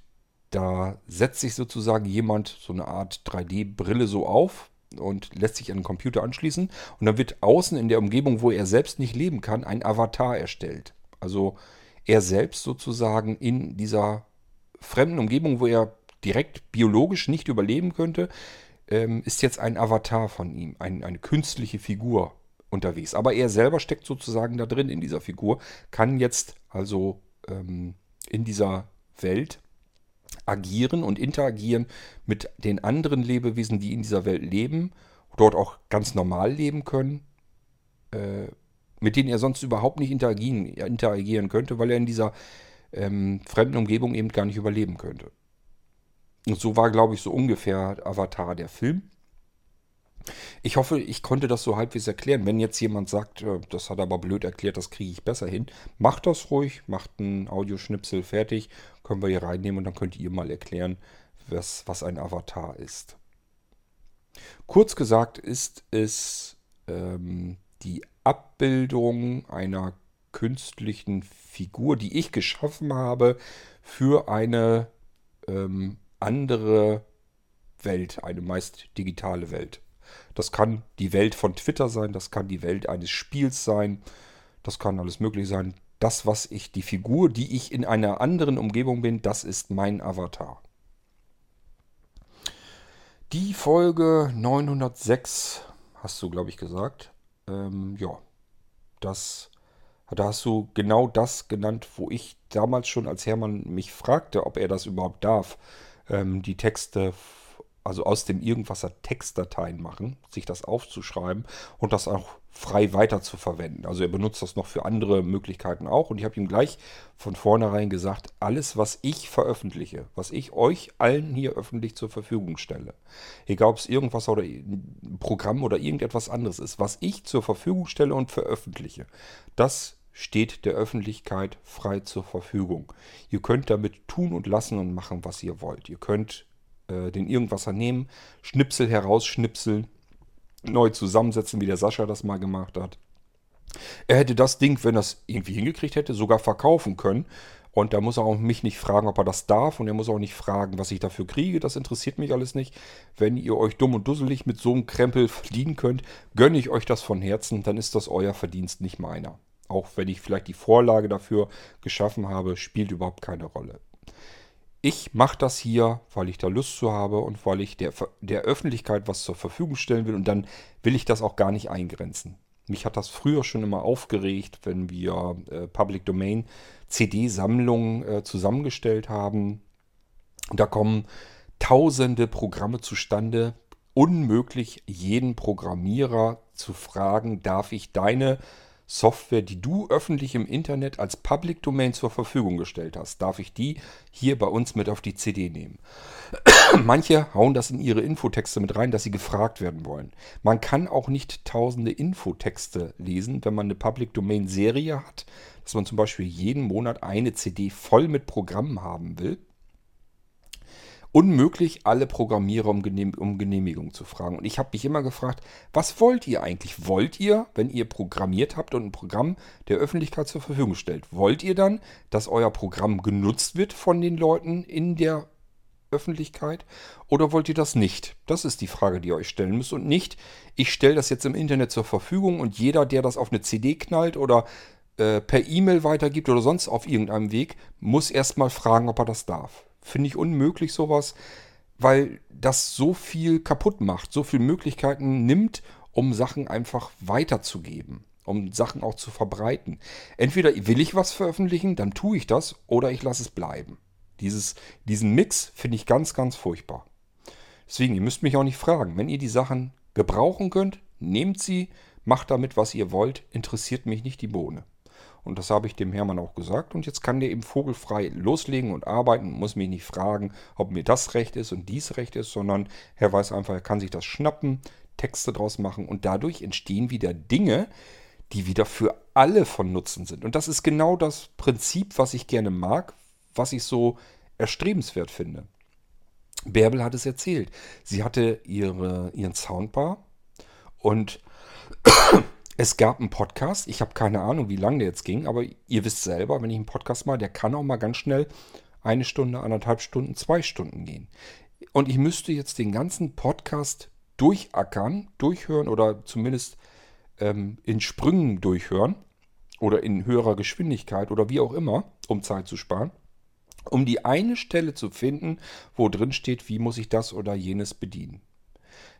da setzt sich sozusagen jemand so eine Art 3D-Brille so auf, und lässt sich an den Computer anschließen. Und dann wird außen in der Umgebung, wo er selbst nicht leben kann, ein Avatar erstellt. Also er selbst sozusagen in dieser fremden Umgebung, wo er direkt biologisch nicht überleben könnte, ähm, ist jetzt ein Avatar von ihm, ein, eine künstliche Figur unterwegs. Aber er selber steckt sozusagen da drin in dieser Figur, kann jetzt also ähm, in dieser Welt agieren und interagieren mit den anderen Lebewesen, die in dieser Welt leben, dort auch ganz normal leben können, äh, mit denen er sonst überhaupt nicht interagieren, interagieren könnte, weil er in dieser ähm, fremden Umgebung eben gar nicht überleben könnte. Und so war, glaube ich, so ungefähr Avatar der Film. Ich hoffe, ich konnte das so halbwegs erklären. Wenn jetzt jemand sagt, äh, das hat aber blöd erklärt, das kriege ich besser hin, macht das ruhig, macht einen Audioschnipsel fertig, können wir hier reinnehmen und dann könnt ihr mal erklären, was, was ein Avatar ist. Kurz gesagt ist es ähm, die Abbildung einer künstlichen Figur, die ich geschaffen habe für eine ähm, andere Welt, eine meist digitale Welt. Das kann die Welt von Twitter sein, das kann die Welt eines Spiels sein, das kann alles mögliche sein. Das, was ich, die Figur, die ich in einer anderen Umgebung bin, das ist mein Avatar. Die Folge 906 hast du, glaube ich, gesagt. Ähm, ja, das, da hast du genau das genannt, wo ich damals schon, als Hermann mich fragte, ob er das überhaupt darf, ähm, die Texte also aus dem Irgendwasser Textdateien machen, sich das aufzuschreiben und das auch frei weiter zu verwenden. Also er benutzt das noch für andere Möglichkeiten auch und ich habe ihm gleich von vornherein gesagt, alles was ich veröffentliche, was ich euch allen hier öffentlich zur Verfügung stelle, egal ob es irgendwas oder ein Programm oder irgendetwas anderes ist, was ich zur Verfügung stelle und veröffentliche, das steht der Öffentlichkeit frei zur Verfügung. Ihr könnt damit tun und lassen und machen, was ihr wollt. Ihr könnt äh, den Irgendwasser nehmen, Schnipsel herausschnipseln, neu zusammensetzen, wie der Sascha das mal gemacht hat. Er hätte das Ding, wenn er es irgendwie hingekriegt hätte, sogar verkaufen können. Und da muss er auch mich nicht fragen, ob er das darf. Und er muss auch nicht fragen, was ich dafür kriege. Das interessiert mich alles nicht. Wenn ihr euch dumm und dusselig mit so einem Krempel verdienen könnt, gönne ich euch das von Herzen. Dann ist das euer Verdienst, nicht meiner. Auch wenn ich vielleicht die Vorlage dafür geschaffen habe, spielt überhaupt keine Rolle. Ich mache das hier, weil ich da Lust zu habe und weil ich der, der Öffentlichkeit was zur Verfügung stellen will. Und dann will ich das auch gar nicht eingrenzen. Mich hat das früher schon immer aufgeregt, wenn wir äh, Public Domain CD-Sammlungen äh, zusammengestellt haben. Da kommen tausende Programme zustande. Unmöglich, jeden Programmierer zu fragen, darf ich deine Software, die du öffentlich im Internet als Public Domain zur Verfügung gestellt hast, darf ich die hier bei uns mit auf die CD nehmen. Manche hauen das in ihre Infotexte mit rein, dass sie gefragt werden wollen. Man kann auch nicht tausende Infotexte lesen, wenn man eine Public Domain Serie hat, dass man zum Beispiel jeden Monat eine CD voll mit Programmen haben will unmöglich, alle Programmierer um, Genehm um Genehmigung zu fragen. Und ich habe mich immer gefragt, was wollt ihr eigentlich? Wollt ihr, wenn ihr programmiert habt und ein Programm der Öffentlichkeit zur Verfügung stellt, wollt ihr dann, dass euer Programm genutzt wird von den Leuten in der Öffentlichkeit oder wollt ihr das nicht? Das ist die Frage, die ihr euch stellen müsst und nicht, ich stelle das jetzt im Internet zur Verfügung und jeder, der das auf eine CD knallt oder äh, per E-Mail weitergibt oder sonst auf irgendeinem Weg, muss erstmal fragen, ob er das darf. Finde ich unmöglich sowas, weil das so viel kaputt macht, so viele Möglichkeiten nimmt, um Sachen einfach weiterzugeben, um Sachen auch zu verbreiten. Entweder will ich was veröffentlichen, dann tue ich das, oder ich lasse es bleiben. Dieses, diesen Mix finde ich ganz, ganz furchtbar. Deswegen, ihr müsst mich auch nicht fragen. Wenn ihr die Sachen gebrauchen könnt, nehmt sie, macht damit, was ihr wollt, interessiert mich nicht die Bohne. Und das habe ich dem Hermann auch gesagt. Und jetzt kann der eben vogelfrei loslegen und arbeiten und muss mich nicht fragen, ob mir das recht ist und dies recht ist, sondern er weiß einfach, er kann sich das schnappen, Texte draus machen und dadurch entstehen wieder Dinge, die wieder für alle von Nutzen sind. Und das ist genau das Prinzip, was ich gerne mag, was ich so erstrebenswert finde. Bärbel hat es erzählt. Sie hatte ihre, ihren Soundbar und es gab einen Podcast, ich habe keine Ahnung, wie lange der jetzt ging, aber ihr wisst selber, wenn ich einen Podcast mache, der kann auch mal ganz schnell eine Stunde, anderthalb Stunden, zwei Stunden gehen. Und ich müsste jetzt den ganzen Podcast durchackern, durchhören oder zumindest ähm, in Sprüngen durchhören oder in höherer Geschwindigkeit oder wie auch immer, um Zeit zu sparen, um die eine Stelle zu finden, wo drin steht, wie muss ich das oder jenes bedienen.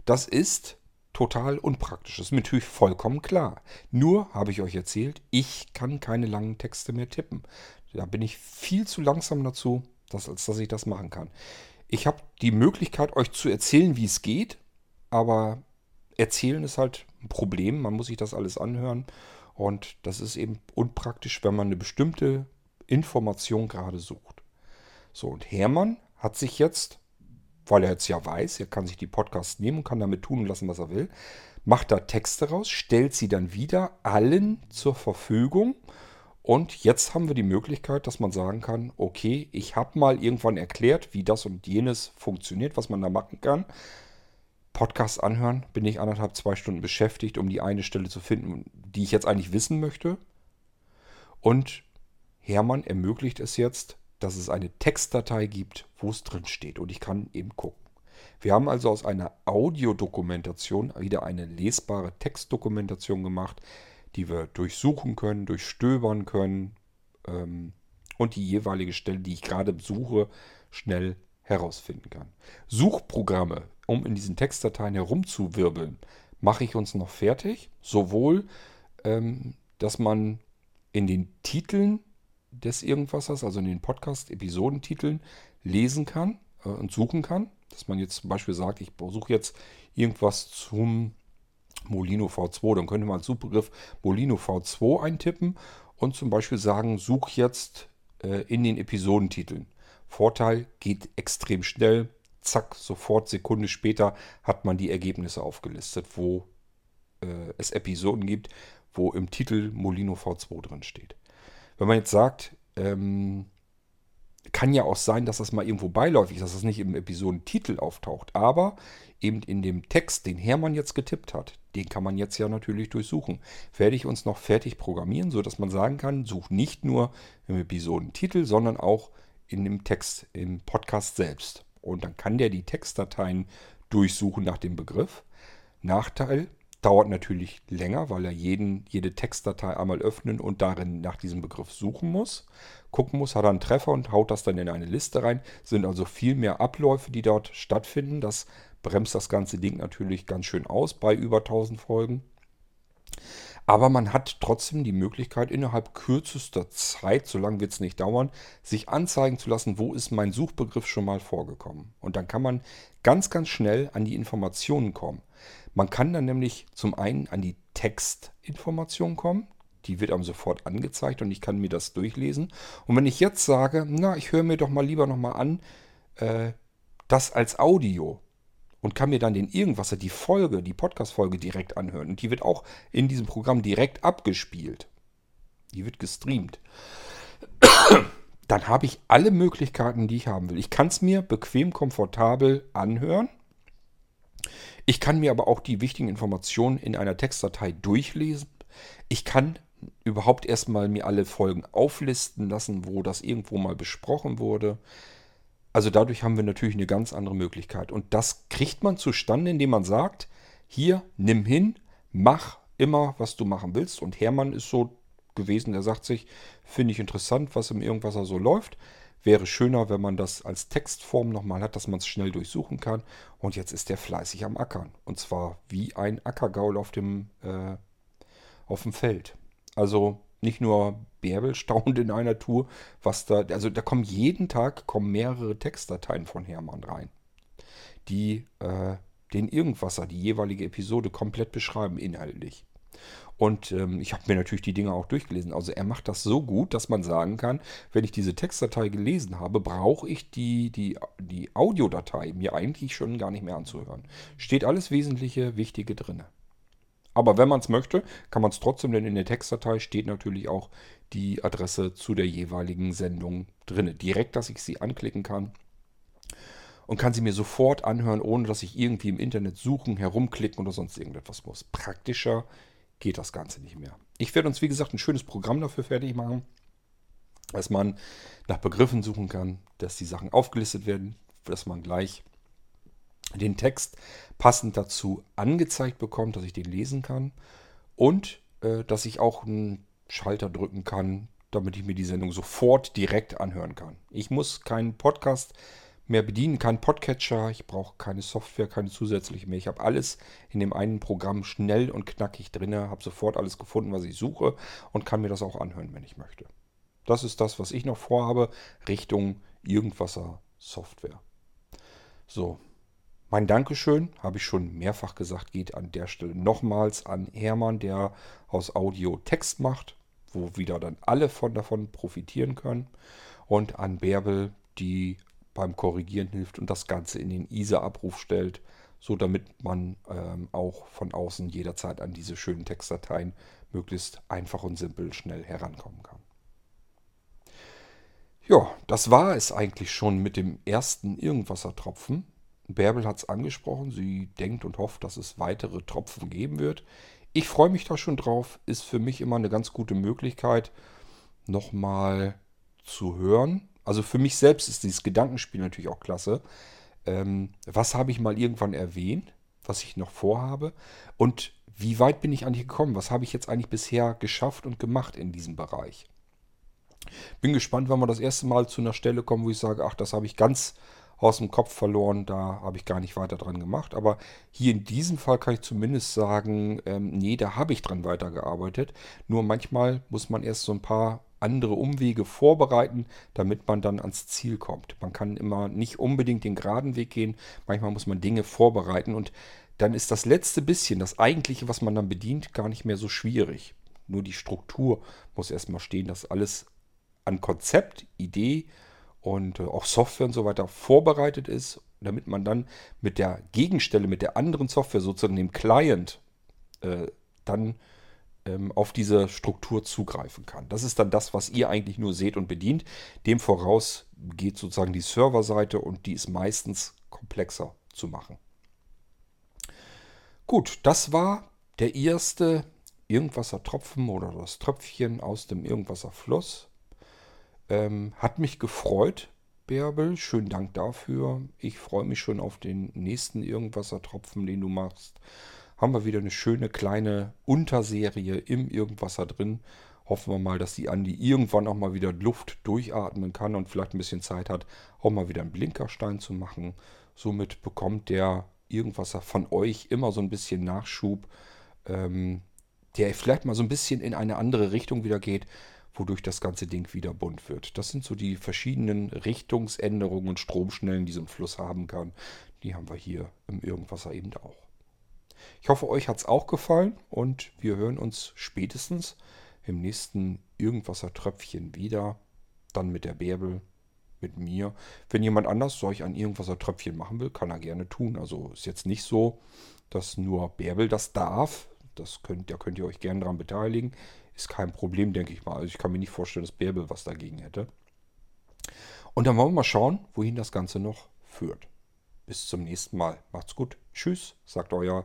Das ist total unpraktisch. Das ist mir natürlich vollkommen klar. Nur habe ich euch erzählt, ich kann keine langen Texte mehr tippen. Da bin ich viel zu langsam dazu, dass, als dass ich das machen kann. Ich habe die Möglichkeit, euch zu erzählen, wie es geht, aber erzählen ist halt ein Problem. Man muss sich das alles anhören und das ist eben unpraktisch, wenn man eine bestimmte Information gerade sucht. So, und Hermann hat sich jetzt weil er jetzt ja weiß, er kann sich die Podcasts nehmen und kann damit tun und lassen, was er will, macht da Texte raus, stellt sie dann wieder allen zur Verfügung. Und jetzt haben wir die Möglichkeit, dass man sagen kann, okay, ich habe mal irgendwann erklärt, wie das und jenes funktioniert, was man da machen kann. Podcast anhören, bin ich anderthalb, zwei Stunden beschäftigt, um die eine Stelle zu finden, die ich jetzt eigentlich wissen möchte. Und Hermann ermöglicht es jetzt, dass es eine Textdatei gibt, wo es drin steht und ich kann eben gucken. Wir haben also aus einer Audiodokumentation wieder eine lesbare Textdokumentation gemacht, die wir durchsuchen können, durchstöbern können ähm, und die jeweilige Stelle, die ich gerade suche, schnell herausfinden kann. Suchprogramme, um in diesen Textdateien herumzuwirbeln, mache ich uns noch fertig. Sowohl, ähm, dass man in den Titeln des Irgendwassers, also in den Podcast-Episodentiteln, lesen kann äh, und suchen kann. Dass man jetzt zum Beispiel sagt, ich suche jetzt irgendwas zum Molino V2. Dann könnte man als Suchbegriff Molino V2 eintippen und zum Beispiel sagen, such jetzt äh, in den Episodentiteln. Vorteil geht extrem schnell. Zack, sofort, Sekunde später hat man die Ergebnisse aufgelistet, wo äh, es Episoden gibt, wo im Titel Molino V2 drin steht. Wenn man jetzt sagt, ähm, kann ja auch sein, dass das mal irgendwo beiläufig ist, dass das nicht im Episodentitel auftaucht. Aber eben in dem Text, den Hermann jetzt getippt hat, den kann man jetzt ja natürlich durchsuchen. Werde ich uns noch fertig programmieren, sodass man sagen kann, such nicht nur im Episodentitel, sondern auch in dem Text, im Podcast selbst. Und dann kann der die Textdateien durchsuchen nach dem Begriff. Nachteil, dauert natürlich länger, weil er jeden, jede Textdatei einmal öffnen und darin nach diesem Begriff suchen muss. Gucken muss, hat er einen Treffer und haut das dann in eine Liste rein. Sind also viel mehr Abläufe, die dort stattfinden. Das bremst das ganze Ding natürlich ganz schön aus bei über 1000 Folgen. Aber man hat trotzdem die Möglichkeit, innerhalb kürzester Zeit, so lange wird es nicht dauern, sich anzeigen zu lassen, wo ist mein Suchbegriff schon mal vorgekommen. Und dann kann man ganz, ganz schnell an die Informationen kommen. Man kann dann nämlich zum einen an die Textinformation kommen. Die wird einem sofort angezeigt und ich kann mir das durchlesen. Und wenn ich jetzt sage, na, ich höre mir doch mal lieber nochmal an, äh, das als Audio, und kann mir dann den Irgendwasser, die Folge, die Podcast-Folge direkt anhören. Und die wird auch in diesem Programm direkt abgespielt. Die wird gestreamt. Dann habe ich alle Möglichkeiten, die ich haben will. Ich kann es mir bequem, komfortabel anhören. Ich kann mir aber auch die wichtigen Informationen in einer Textdatei durchlesen. Ich kann überhaupt erstmal mir alle Folgen auflisten lassen, wo das irgendwo mal besprochen wurde. Also dadurch haben wir natürlich eine ganz andere Möglichkeit. Und das kriegt man zustande, indem man sagt, hier, nimm hin, mach immer, was du machen willst. Und Hermann ist so gewesen, der sagt sich, finde ich interessant, was im Irgendwasser so läuft. Wäre schöner, wenn man das als Textform nochmal hat, dass man es schnell durchsuchen kann. Und jetzt ist der fleißig am Ackern. Und zwar wie ein Ackergaul auf dem, äh, auf dem Feld. Also nicht nur Bärbel staunt in einer Tour, was da, also da kommen jeden Tag kommen mehrere Textdateien von Hermann rein, die äh, den Irgendwasser, die jeweilige Episode komplett beschreiben inhaltlich. Und ähm, ich habe mir natürlich die Dinge auch durchgelesen. Also er macht das so gut, dass man sagen kann, wenn ich diese Textdatei gelesen habe, brauche ich die, die, die Audiodatei mir eigentlich schon gar nicht mehr anzuhören. Steht alles Wesentliche, Wichtige drin. Aber wenn man es möchte, kann man es trotzdem, denn in der Textdatei steht natürlich auch die Adresse zu der jeweiligen Sendung drin. Direkt, dass ich sie anklicken kann und kann sie mir sofort anhören, ohne dass ich irgendwie im Internet suchen, herumklicken oder sonst irgendetwas muss. Praktischer geht das Ganze nicht mehr. Ich werde uns, wie gesagt, ein schönes Programm dafür fertig machen, dass man nach Begriffen suchen kann, dass die Sachen aufgelistet werden, dass man gleich den Text passend dazu angezeigt bekommt, dass ich den lesen kann und äh, dass ich auch einen Schalter drücken kann, damit ich mir die Sendung sofort direkt anhören kann. Ich muss keinen Podcast mehr bedienen, keinen Podcatcher, ich brauche keine Software, keine zusätzliche mehr. Ich habe alles in dem einen Programm schnell und knackig drin, habe sofort alles gefunden, was ich suche und kann mir das auch anhören, wenn ich möchte. Das ist das, was ich noch vorhabe, Richtung Irgendwasser Software. So, mein Dankeschön, habe ich schon mehrfach gesagt, geht an der Stelle nochmals an Hermann, der aus Audio Text macht, wo wieder dann alle von davon profitieren können. Und an Bärbel, die beim Korrigieren hilft und das Ganze in den ISA-Abruf stellt, so damit man ähm, auch von außen jederzeit an diese schönen Textdateien möglichst einfach und simpel schnell herankommen kann. Ja, das war es eigentlich schon mit dem ersten Irgendwassertropfen. Bärbel hat es angesprochen. Sie denkt und hofft, dass es weitere Tropfen geben wird. Ich freue mich da schon drauf. Ist für mich immer eine ganz gute Möglichkeit, nochmal zu hören. Also für mich selbst ist dieses Gedankenspiel natürlich auch klasse. Ähm, was habe ich mal irgendwann erwähnt, was ich noch vorhabe? Und wie weit bin ich eigentlich gekommen? Was habe ich jetzt eigentlich bisher geschafft und gemacht in diesem Bereich? Bin gespannt, wann wir das erste Mal zu einer Stelle kommen, wo ich sage, ach, das habe ich ganz aus dem Kopf verloren. Da habe ich gar nicht weiter dran gemacht. Aber hier in diesem Fall kann ich zumindest sagen, ähm, nee, da habe ich dran weitergearbeitet. Nur manchmal muss man erst so ein paar andere Umwege vorbereiten, damit man dann ans Ziel kommt. Man kann immer nicht unbedingt den geraden Weg gehen. Manchmal muss man Dinge vorbereiten und dann ist das letzte bisschen, das eigentliche, was man dann bedient, gar nicht mehr so schwierig. Nur die Struktur muss erstmal stehen, dass alles an Konzept, Idee und äh, auch Software und so weiter vorbereitet ist, damit man dann mit der Gegenstelle, mit der anderen Software, sozusagen dem Client, äh, dann ähm, auf diese Struktur zugreifen kann. Das ist dann das, was ihr eigentlich nur seht und bedient. Dem voraus geht sozusagen die Serverseite und die ist meistens komplexer zu machen. Gut, das war der erste Irgendwassertropfen oder das Tröpfchen aus dem Irgendwasserfluss. Ähm, hat mich gefreut, Bärbel. Schönen Dank dafür. Ich freue mich schon auf den nächsten Irgendwassertropfen, den du machst. Haben wir wieder eine schöne kleine Unterserie im Irgendwasser drin. Hoffen wir mal, dass die Andi irgendwann auch mal wieder Luft durchatmen kann und vielleicht ein bisschen Zeit hat, auch mal wieder einen Blinkerstein zu machen. Somit bekommt der Irgendwasser von euch immer so ein bisschen Nachschub, ähm, der vielleicht mal so ein bisschen in eine andere Richtung wieder geht wodurch das ganze Ding wieder bunt wird. Das sind so die verschiedenen Richtungsänderungen und Stromschnellen, die so ein Fluss haben kann. Die haben wir hier im Irgendwasser eben auch. Ich hoffe, euch hat es auch gefallen und wir hören uns spätestens im nächsten Irgendwasser-Tröpfchen wieder. Dann mit der Bärbel, mit mir. Wenn jemand anders solch ein Irgendwasser-Tröpfchen machen will, kann er gerne tun. Also ist jetzt nicht so, dass nur Bärbel das darf. Das könnt, da könnt ihr euch gerne daran beteiligen. Ist kein Problem, denke ich mal. Also ich kann mir nicht vorstellen, dass Bärbel was dagegen hätte. Und dann wollen wir mal schauen, wohin das Ganze noch führt. Bis zum nächsten Mal. Macht's gut. Tschüss, sagt euer